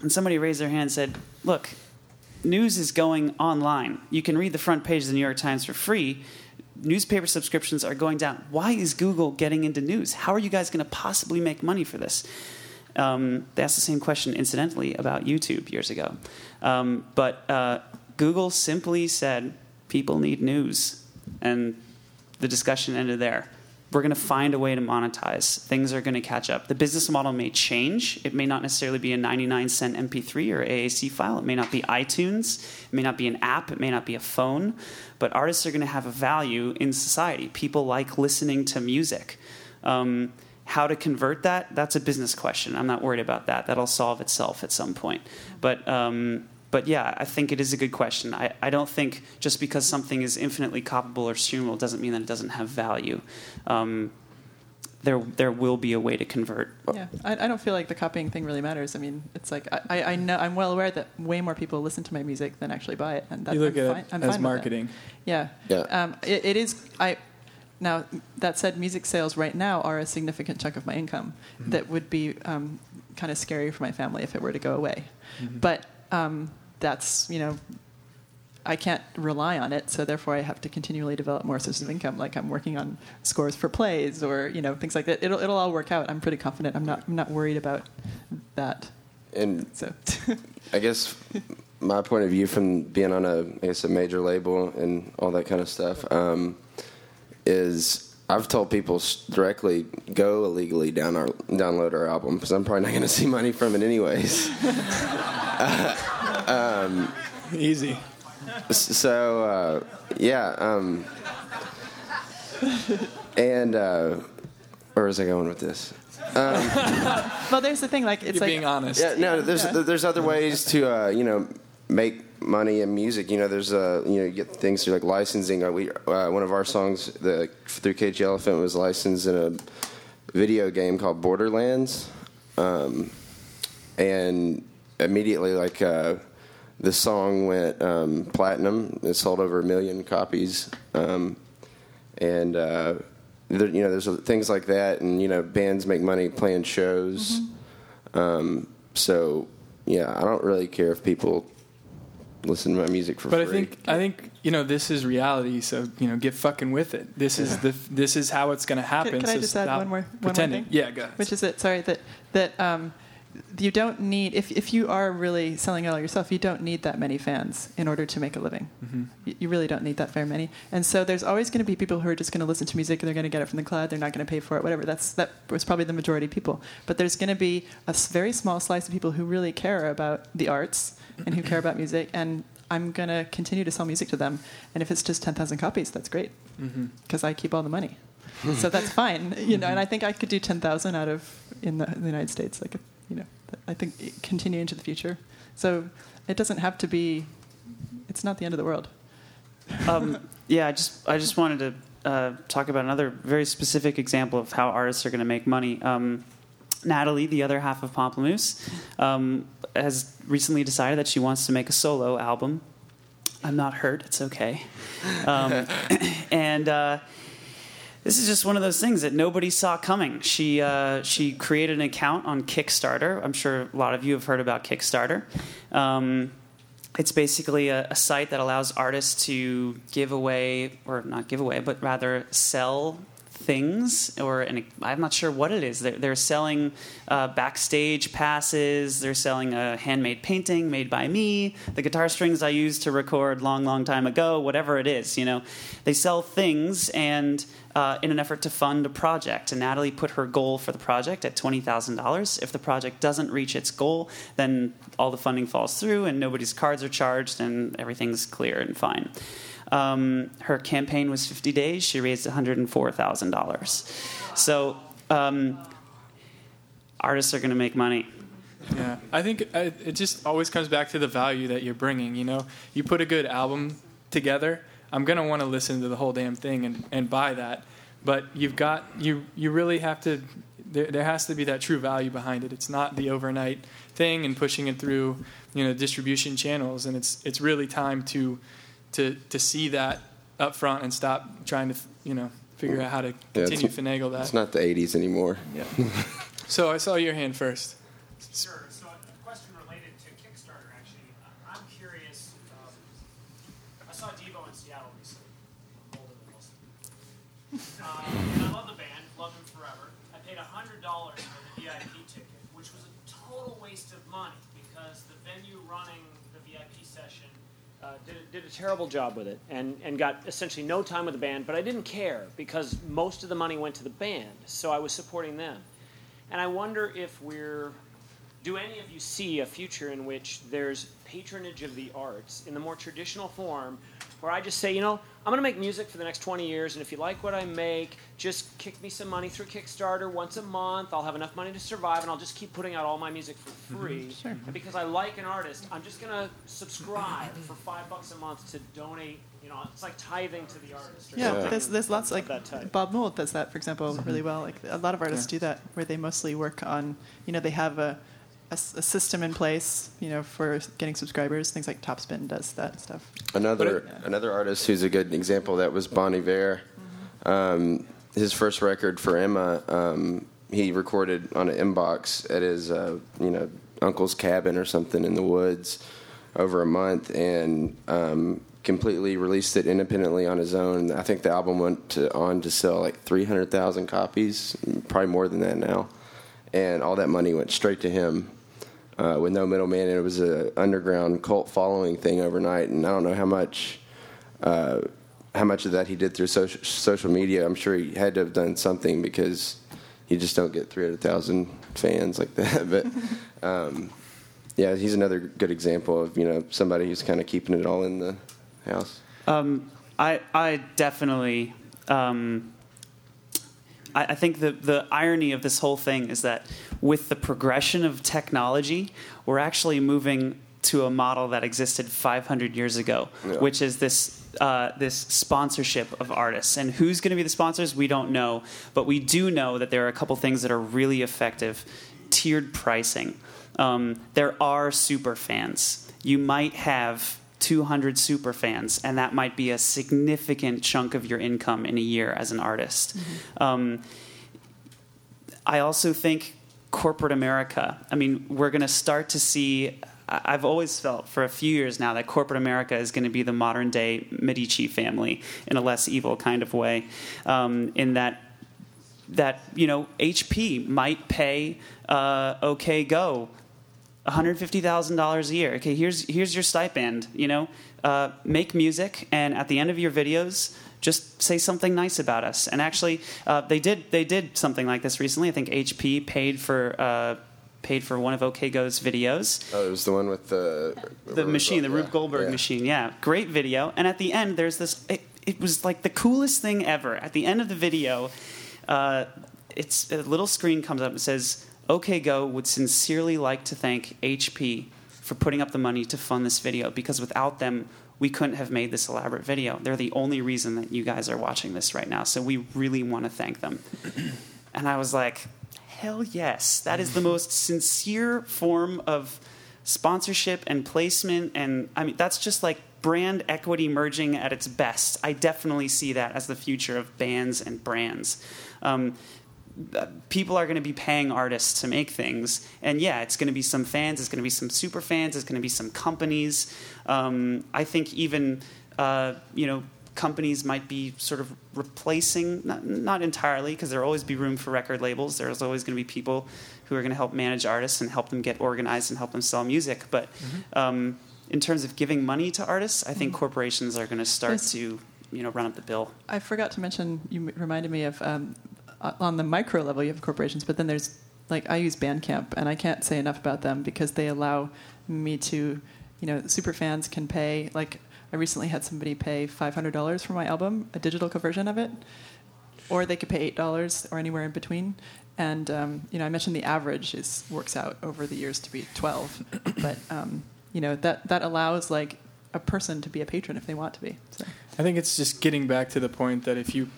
and somebody raised their hand and said, Look, news is going online. You can read the front page of the New York Times for free newspaper subscriptions are going down. Why is Google getting into news? How are you guys going to possibly make money for this? Um, they asked the same question, incidentally, about YouTube years ago. Um, but uh, Google simply said people need news, and the discussion ended there we're going to find a way to monetize. Things are going to catch up. The business model may change. It may not necessarily be a 99 cent MP3 or AAC file. It may not be iTunes. It may not be an app. It may not be a phone. But artists are going to have a value in society. People like listening to music. Um, how to convert that, that's a business question. I'm not worried about that. That'll solve itself at some point. But um, but yeah, I think it is a good question. I, I don't think just because something is infinitely copyable or streamable doesn't mean that it doesn't have value. Um, there, there will be a way to convert. Yeah, I, I, don't feel like the copying thing really matters. I mean, it's like I, I know I'm well aware that way more people listen to my music than actually buy it, and that, you look I'm at fine, it I'm as fine marketing. Yeah, yeah. Um, it, it is. I now that said, music sales right now are a significant chunk of my income. Mm-hmm. That would be um, kind of scary for my family if it were to go away. Mm-hmm. But um, that's you know I can't rely on it, so therefore I have to continually develop more sources of income. Like I'm working on scores for plays or you know things like that. It'll it'll all work out. I'm pretty confident. I'm not I'm not worried about that. And so, I guess my point of view from being on a I guess a major label and all that kind of stuff um, is I've told people directly go illegally down our download our album because I'm probably not going to see money from it anyways. uh, um, Easy. So uh, yeah, um, and uh, where was I going with this? Um, well, there's the thing. Like it's You're like being honest. Yeah, no, there's yeah. there's other ways to uh, you know make money and music. You know, there's uh, you know, you get things through like licensing. Uh, we uh, one of our songs, the through Cage Elephant, was licensed in a video game called Borderlands, um, and immediately like uh, the song went um, platinum. It sold over a million copies, um, and uh, there, you know, there's things like that, and you know, bands make money playing shows. Mm-hmm. Um, so yeah, I don't really care if people listen to my music for but free. But I think I think you know this is reality. So you know, get fucking with it. This is the this is how it's going to happen. Can, can so I just add one more, one pretending. more thing? Yeah, go ahead. Which is it? Sorry that that um, you don't need if if you are really selling it all yourself, you don't need that many fans in order to make a living. Mm-hmm. You, you, really don't need that very many. And so there's always going to be people who are just going to listen to music and they're going to get it from the cloud. They're not going to pay for it, whatever. That's that was probably the majority of people. But there's going to be a very small slice of people who really care about the arts and who care about music and I'm going to continue to sell music to them. And if it's just 10,000 copies, that's great because mm-hmm. I keep all the money. so that's fine, you know. And I think I could do 10,000 out of in the, in the United States. Like, you know, I think continue into the future. So it doesn't have to be. It's not the end of the world. um, yeah, I just I just wanted to uh, talk about another very specific example of how artists are going to make money. Um, Natalie, the other half of Pomplamoose, um, has recently decided that she wants to make a solo album. I'm not hurt; it's okay. Um, and uh, this is just one of those things that nobody saw coming. She uh, she created an account on Kickstarter. I'm sure a lot of you have heard about Kickstarter. Um, it's basically a, a, site that allows artists to give away, or not give away, but rather sell things, or an, I'm not sure what it is. They're, they're selling uh, backstage passes. They're selling a handmade painting made by me. The guitar strings I used to record long, long time ago. Whatever it is, you know, they sell things and. Uh, in an effort to fund a project. And Natalie put her goal for the project at $20,000. If the project doesn't reach its goal, then all the funding falls through and nobody's cards are charged and everything's clear and fine. Um, her campaign was 50 days. She raised $104,000. So um, artists are going to make money. Yeah, I think it just always comes back to the value that you're bringing. You know, you put a good album together, I'm gonna want to listen to the whole damn thing and, and buy that. But you've got you you really have to. There, there has to be that true value behind it. It's not the overnight thing and pushing it through, you know, distribution channels. And it's it's really time to to to see that up front and stop trying to you know figure out how to continue it's- to finagle that. It's not the 80s anymore. Yeah. so I saw your hand first. Sure. So a question related to Kickstarter, actually. I- I'm curious. Um, I saw Devo in Seattle recently. Older than most. Um, and I love the band, love them forever. I paid hundred dollars for the VIP ticket, which was a total waste of money because the venue running the VIP session uh, did, did a terrible job with it and, and got essentially no time with the band. But I didn't care because most of the money went to the band, so I was supporting them. And I wonder if we're do any of you see a future in which there's patronage of the arts in the more traditional form where I just say, you know, I'm going to make music for the next 20 years, and if you like what I make, just kick me some money through Kickstarter once a month. I'll have enough money to survive, and I'll just keep putting out all my music for mm-hmm. free. And because I like an artist, I'm just going to subscribe for five bucks a month to donate. You know, it's like tithing to the artist. or Yeah, there's there's lots like that type. Bob Mould does that, for example, really mm-hmm. well. Like a lot of artists do that, where they mostly work on, you know, they have a, a s- a system in place, you know, for getting subscribers. Things like Topspin does that stuff. Another But it- another artist who's a good example of that was Bon Iver. Um, his first record for Emma, um, he recorded on an inbox at his uh, you know uncle's cabin or something in the woods over a month, and um, completely released it independently on his own. I think the album went to, on to sell like three hundred thousand copies, probably more than that now, and all that money went straight to him uh, with no middleman. And it was a underground cult following thing overnight. And I don't know how much uh, how much of that he did through social, social media. I'm sure he had to have done something because you just don't get 300,000 fans like that. But um, yeah, he's another good example of you know somebody who's kind of keeping it all in the house. Um, I I definitely. Um, I, I think the the irony of this whole thing is that with the progression of technology, we're actually moving to a model that existed 500 years ago, Yeah. which is this. Uh, this sponsorship of artists and who's going to be the sponsors we don't know but we do know that there are a couple things that are really effective tiered pricing um, there are super fans you might have 200 super fans, and that might be a significant chunk of your income in a year as an artist. Um, I also think corporate America, I mean, we're going to start to see. I've always felt for a few years now that corporate America is going to be the modern day Medici family in a less evil kind of way, um, in that that you know HP might pay uh, OK Go $150,000 a year. Okay, here's here's your stipend. You know, uh, make music, and at the end of your videos, just say something nice about us. And actually, uh, they did they did something like this recently. I think HP paid for. Uh, Paid for one of OK Go's videos, Oh, it was the one with the the machine, the Rube Yeah. Goldberg Yeah. machine. Yeah, great video. And at the end, there's this. It, it was like the coolest thing ever. At the end of the video, uh, it's a little screen comes up and says, "OK Go would sincerely like to thank HP for putting up the money to fund this video because without them." We couldn't have made this elaborate video. They're the only reason that you guys are watching this right now. So we really want to thank them. And I was like, hell yes. That is the most sincere form of sponsorship and placement. And I mean, that's just like brand equity merging at its best. I definitely see that as the future of bands and brands. Um, people are going to be paying artists to make things and yeah it's going to be some fans it's going to be some super fans it's going to be some companies um, i think even uh, you know companies might be sort of replacing not, not entirely because there'll always be room for record labels there's always going to be people who are going to help manage artists and help them get organized and help them sell music but um, in terms of giving money to artists i think corporations are going to start Yes. to you know run up the bill I forgot to mention. You reminded me of um, on the micro level, you have corporations, but then there's like I use Bandcamp, and I can't say enough about them because they allow me to, you know, super fans can pay. Like I recently had somebody pay five hundred dollars for my album, a digital conversion of it, or they could pay eight dollars or anywhere in between, And um, you know, I mentioned the average is works out over the years to be 12, but um, you know that that allows like a person to be a patron if they want to be. So. I think it's just getting back to the point that if you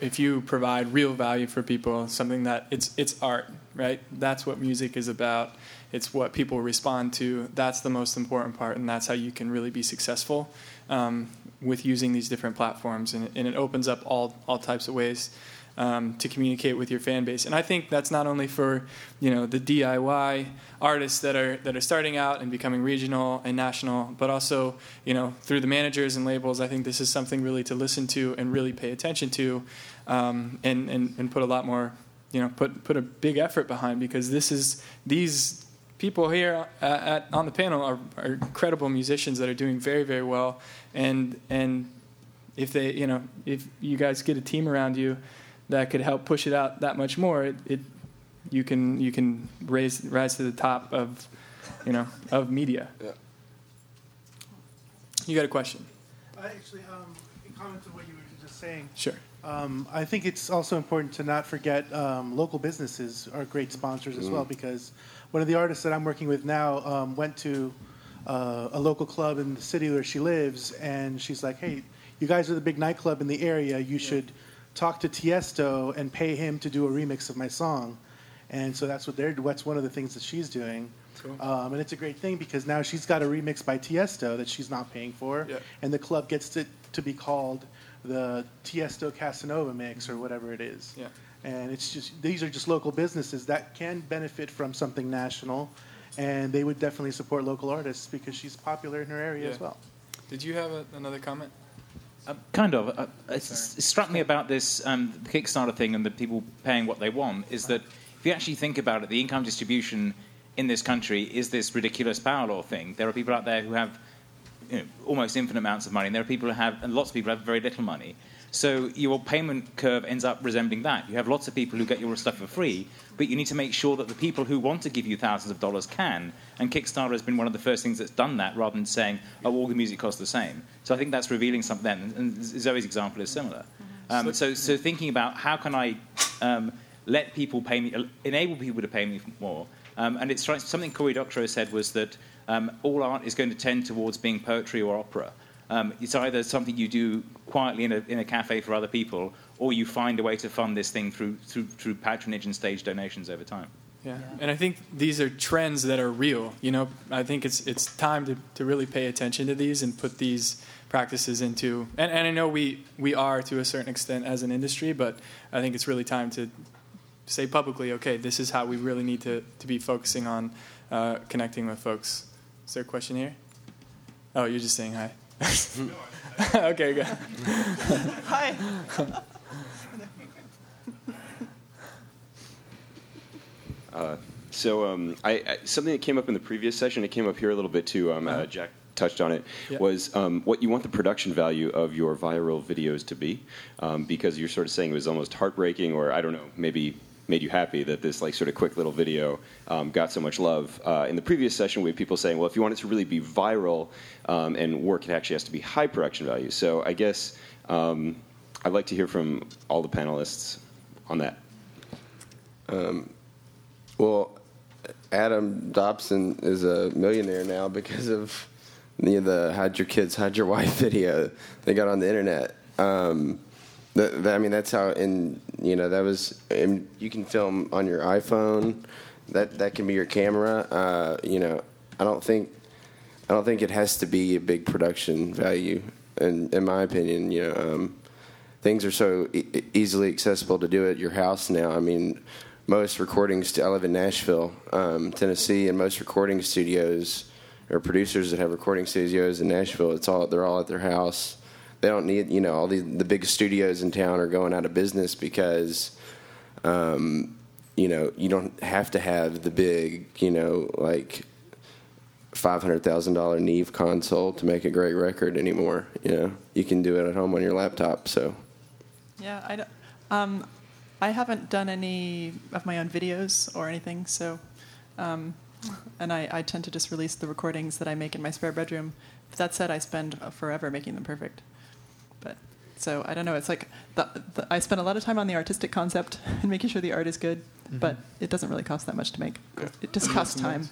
if you provide real value for people, something that it's it's art, right? That's what music is about. It's what people respond to. That's the most important part, and that's how you can really be successful um, with using these different platforms. And, and, it opens up all all types of ways um, to communicate with your fan base. And I think that's not only for you know the DIY artists that are that are starting out and becoming regional and national, but also you know through the managers and labels. I think this is something really to listen to and really pay attention to, um, and, and and put a lot more you know put put a big effort behind because this is these people here at, at, on the panel are, are, incredible musicians that are doing very very well and and if they you know if you guys get a team around you that could help push it out that much more, it, it you can you can raise rise to the top of you know of media. Yeah. You got a question? I actually, um, in comment to what you were just saying, Sure. um, I think it's also important to not forget um, local businesses are great sponsors as well because one of the artists that I'm working with now um, went to uh, a local club in the city where she lives, and she's like, "Hey, you guys are the big nightclub in the area. You should talk to Tiesto and pay him to do a remix of my song." And so that's what they're. That's one of the things that she's doing. Cool. Um, and it's a great thing because now she's got a remix by Tiesto that she's not paying for, Yeah. and the club gets to, to be called the Tiesto Casanova mix or whatever it is. Yeah. And it's just these are just local businesses that can benefit from something national, and they would definitely support local artists because she's popular in her area Yeah. as well. Did you have a, another comment? Uh, kind of. Uh, it struck me about this um, the Kickstarter thing and the people paying what they want is that if you actually think about it, the income distribution in this country is this ridiculous power law thing. There are people out there who have you know, almost infinite amounts of money, and there are people who have, and lots of people have very little money. So your payment curve ends up resembling that. You have lots of people who get your stuff for free, but you need to make sure that the people who want to give you thousands of dollars can. And Kickstarter has been one of the first things that's done that, rather than saying, "Oh, all the music costs the same." So I think that's revealing something. Then, and Zoe's example is similar. Um, so, so thinking about how can I um, let people pay me, enable people to pay me more. Um, and it's something Cory Doctorow said was that um, all art is going to tend towards being poetry or opera. Um, it's either something you do quietly in a, in a cafe for other people, or you find a way to fund this thing through, through, through patronage and stage donations over time. Yeah. And I think these are trends that are real. You know, I think it's it's time to, to really pay attention to these and put these practices into. And, and I know we we are to a certain extent as an industry, but I think it's really time to say publicly, okay, this is how we really need to, to be focusing on uh, connecting with folks. Is there a question here? Oh, you're just saying hi. okay, good. Hi. So um, I, I, something that came up in the previous session, it came up here a little bit too. Um, uh, Jack touched on it. Yeah. Was um, what you want the production value of your viral videos to be? Um, because you're sort of saying it was almost heartbreaking, or I don't know, maybe made you happy that this like sort of quick little video um, got so much love. Uh, in the previous session, we had people saying, well, if you want it to really be viral um, and work, it actually has to be high production value. So I guess um, I'd like to hear from all the panelists on that. Well, Adam Dodson is a millionaire now because of you know, the "Hide Your Kids, Hide Your Wife" video they got on the internet. Um, I mean, that's how. And you know, that was. And you can film on your iPhone. That that can be your camera. Uh, you know, I don't think. I don't think it has to be a big production value. In in my opinion, you know, um, things are so e- easily accessible to do at your house now. I mean, most recording st- I live in Nashville, um, Tennessee, and most recording studios or producers that have recording studios in Nashville, it's all they're all at their house. They don't need you know all the the big studios in town are going out of business because. Um, you know, you don't have to have the big, you know, like five hundred thousand dollar Neve console to make a great record anymore. You know, you can do it at home on your laptop. So, Yeah, I, don't- um, I haven't done any of my own videos or anything, so, um, and I, I tend to just release the recordings that I make in my spare bedroom. That said, I spend forever making them perfect. But so I don't know. It's like the, the, I spend a lot of time on the artistic concept and making sure the art is good, Mm-hmm. but it doesn't really cost that much to make. It just costs time.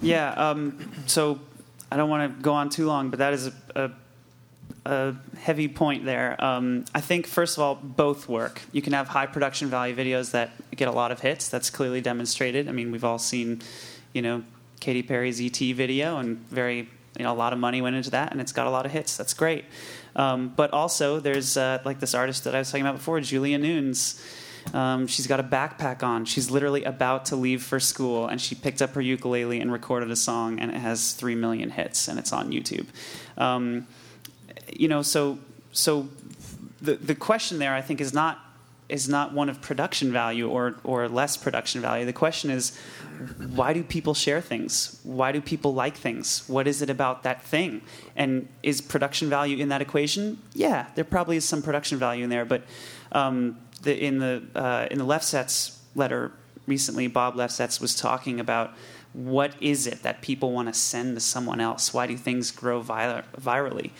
Yeah. Um, so I don't want to go on too long, but that is a, a, a heavy point there. Um, I think first of all, both work. You can have high production value videos that get a lot of hits. That's clearly demonstrated. I mean, we've all seen, you know, Katy Perry's ET video, and very you know a lot of money went into that, and it's got a lot of hits. That's great. Um, but also, there's uh, like this artist that I was talking about before, Julia Nunes. Um, she's got a backpack on. She's literally about to leave for school, and she picked up her ukulele and recorded a song, and it has three million hits, and it's on YouTube. Um, you know, so so the the question there, I think, is not is not one of production value or or less production value. The question is, why do people share things? Why do people like things? What is it about that thing? And is production value in that equation? Yeah, there probably is some production value in there, but um, the, in the uh, in the Lefsetz letter recently, Bob Lefsetz was talking about what is it that people want to send to someone else? Why do things grow vir- virally?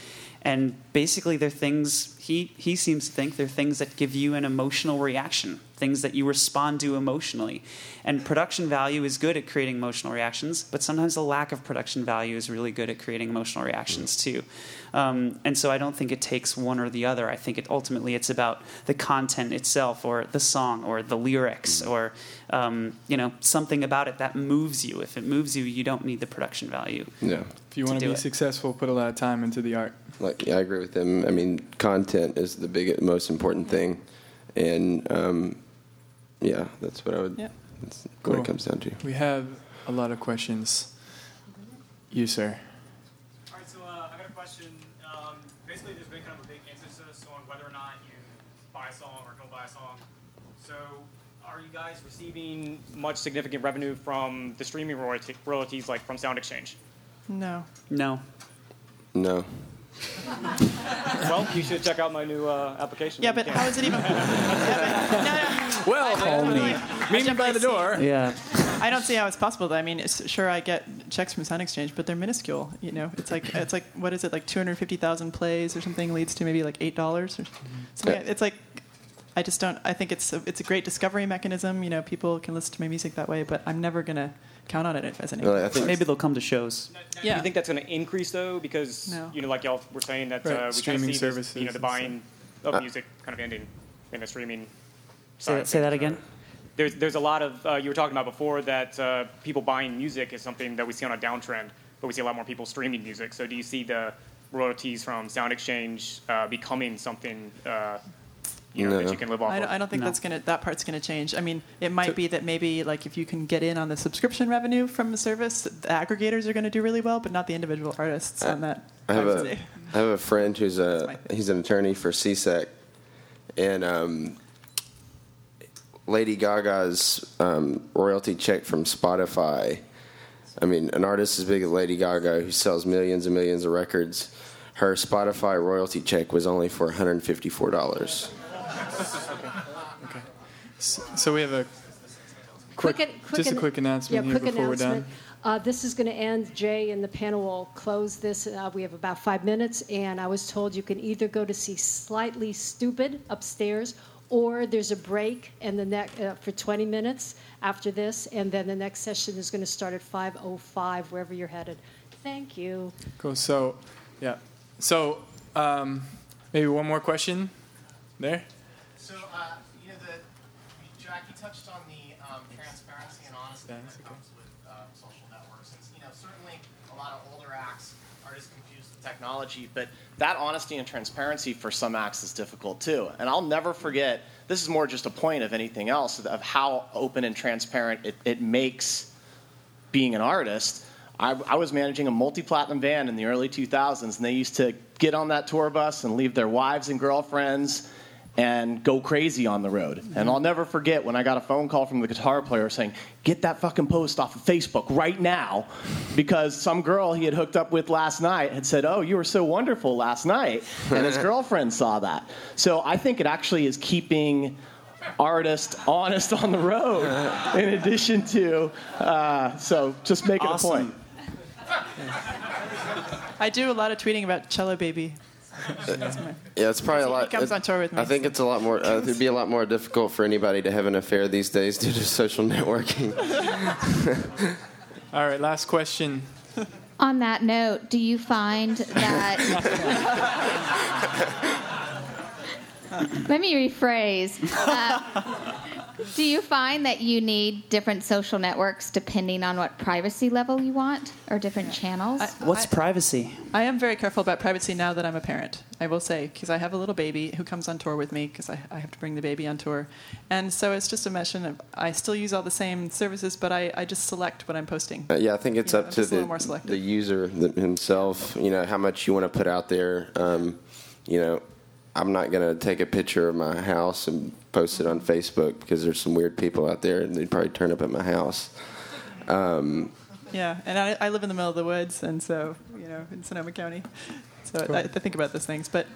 And basically, they're things he he seems to think they're things that give you an emotional reaction, things that you respond to emotionally. And production value is good at creating emotional reactions, but sometimes the lack of production value is really good at creating emotional reactions too. Um, and so I don't think it takes one or the other. I think it ultimately it's about the content itself, or the song, or the lyrics, or um, you know something about it that moves you. If it moves you, you don't need the production value. Yeah. If you want to be it. successful, put a lot of time into the art. Like, yeah, I agree with him. I mean, content is the biggest, most important thing, and um, yeah, that's what I would. Yeah. That's what it comes down to. We have a lot of questions. You, sir. All right, so uh, I got a question. Um, basically, there's been kind of a big emphasis on whether or not you buy a song or don't buy a song. So, are you guys receiving much significant revenue from the streaming royalties, like from Sound Exchange? No. No. No. Well, you should check out my new uh, application. Yeah, but how is how can. is it even? Yeah, Well, homie. meet me by the door. Yeah. I don't see how it's possible. I mean, it's, sure, I get checks from Sound Exchange, but they're minuscule. You know, it's like it's like what is it like 250,000 plays or something leads to maybe like eight dollars or something. It's like I just don't. I think it's a, it's a great discovery mechanism. You know, people can listen to my music that way, but I'm never gonna count on it as anything. Well, I think Maybe they'll come to shows. Do Yeah. you think that's going to increase though? Because No. you know, like y'all were saying that Right, uh, we kind of streaming see this, you know, the and buying of Uh, music kind of ending in the streaming. Say that, say that again. There's there's a lot of uh, you were talking about before that uh, people buying music is something that we see on a downtrend, but we see a lot more people streaming music. So do you see the royalties from Sound Exchange uh, becoming something uh, you know, no. that you can live off. I, of. I don't think no. that's gonna that part's gonna change. I mean, it might so, be that maybe like if you can get in on the subscription revenue from the service, the aggregators are gonna do really well, but not the individual artists I, on that. I have, a, I have a friend who's a he's an attorney for SESAC, and um, Lady Gaga's um, royalty check from Spotify. I mean, an artist as big as Lady Gaga, who sells millions and millions of records, her Spotify royalty check was only for $154 okay. okay. So, so, we have a quick, quick, quick just a quick announcement yeah, here quick before announcement. we're done. Uh, this is going to end. Jay and the panel will close this. Uh, we have about five minutes, and I was told you can either go to see Slightly Stoopid upstairs, or there's a break and the next uh, for 20 minutes after this, and then the next session is going to start at 5:05 wherever you're headed. Thank you. Cool. So, yeah. So um, maybe one more question there. Comes with uh, social networks. And, you know, certainly a lot of older acts are just confused with technology, but that honesty and transparency for some acts is difficult too. And I'll never forget, this is more just a point of anything else, of how open and transparent it, it makes being an artist. I, I was managing a multi-platinum band in the early 2000s, and they used to get on that tour bus and leave their wives and girlfriends and go crazy on the road. And I'll never forget when I got a phone call from the guitar player saying, "Get that fucking post off of Facebook right now," because some girl he had hooked up with last night had said, "Oh, you were so wonderful last night," and his girlfriend saw that. So I think it actually is keeping artists honest on the road in addition to uh, so just making Awesome. a point I do a lot of tweeting about Cello Baby. Yeah, it's probably a He lot. comes it- on tour with me, I think it's a lot more. Uh, it'd be a lot more difficult for anybody to have an affair these days due to social networking. All right, last question. On that note, do you find that? Let me rephrase. Uh, do you find that you need different social networks depending on what privacy level you want, or different channels? What's privacy? I am very careful about privacy now that I'm a parent. I will say because I have a little baby who comes on tour with me because I, I have to bring the baby on tour, and so it's just a mission of I still use all the same services, but I, I just select what I'm posting. Uh, yeah, I think it's You up I'm to just a little the, more the user himself. You know how much you want to put out there. Um, you know, I'm not going to take a picture of my house and post it on Facebook because there's some weird people out there and they'd probably turn up at my house. Um, Yeah, and I, I live in the middle of the woods, and so you know in Sonoma County, so I, I think about those things. But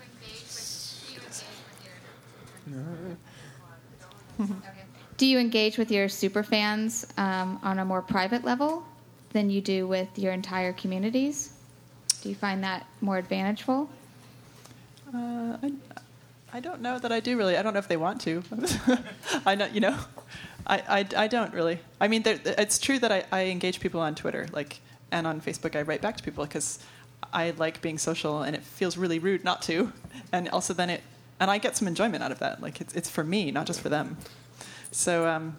do you engage with your super fans um, on a more private level than you do with your entire communities? Do you find that more advantageful? Uh, I, I don't know that I do really. I don't know if they want to. I know, you know, I, I, I don't really. I mean, there, it's true that I, I engage people on Twitter, like, and on Facebook. I write back to people because I like being social, and it feels really rude not to. And also, then it, and I get some enjoyment out of that. Like, it's it's for me, not just for them. So. Um,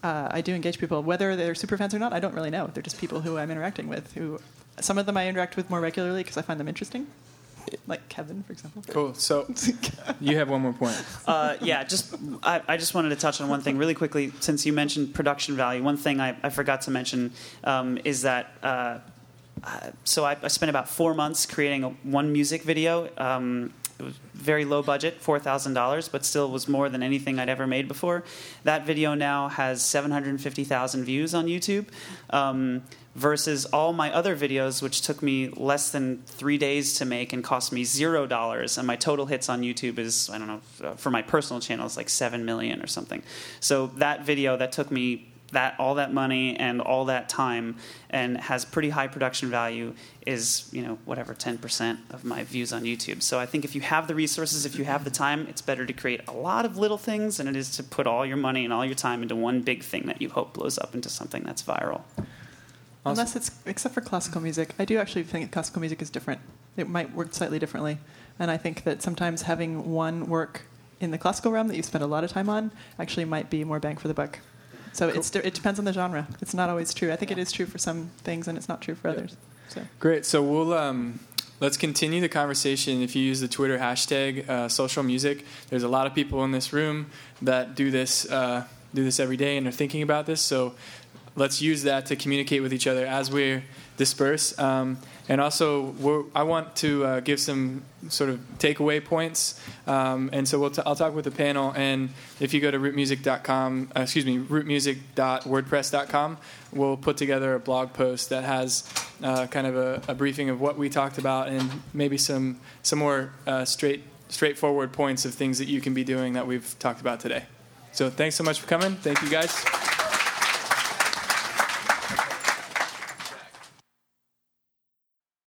uh, I do engage people, whether they're super fans or not. I don't really know. They're just people who I'm interacting with. Who, some of them I interact with more regularly because I find them interesting, like Kevin, for example. Cool. So you have one more point. Uh, yeah, just I, I just wanted to touch on one thing really quickly since you mentioned production value. One thing I, I forgot to mention um, is that. Uh, uh, so I, I spent about four months creating a, one music video. Um, it was very low budget, four thousand dollars, but still was more than anything I'd ever made before. That video now has seven hundred fifty thousand views on YouTube. Um, versus all my other videos, which took me less than three days to make and cost me zero dollars. And my total hits on YouTube is, I don't know, uh, for my personal channel, it's like seven million or something. So that video that took me that all that money and all that time and has pretty high production value is you know whatever 10% of my views on youtube so i think if you have the resources if you have the time it's better to create a lot of little things than it is to put all your money and all your time into one big thing that you hope blows up into something that's viral Unless it's except for classical music, I do actually think classical music is different. It might work slightly differently, and I think that sometimes having one work in the classical realm that you spend a lot of time on actually might be more bang for the buck. So it's it depends on the genre. It's not always true. I think it is true for some things, and it's not true for others. So Great. So we'll um, let's continue the conversation. If you use the Twitter hashtag uh, social music, there's a lot of people in this room that do this uh, do this every day and are thinking about this. So let's use that to communicate with each other as we disperse. Um, and also, we're, I want to uh, give some sort of takeaway points. Um, and so we'll t- I'll talk with the panel. And if you go to rootmusic.com, uh, excuse me, rootmusic.wordpress.com, we'll put together a blog post that has uh, kind of a, a briefing of what we talked about and maybe some some more uh, straight straightforward points of things that you can be doing that we've talked about today. So thanks so much for coming. Thank you guys.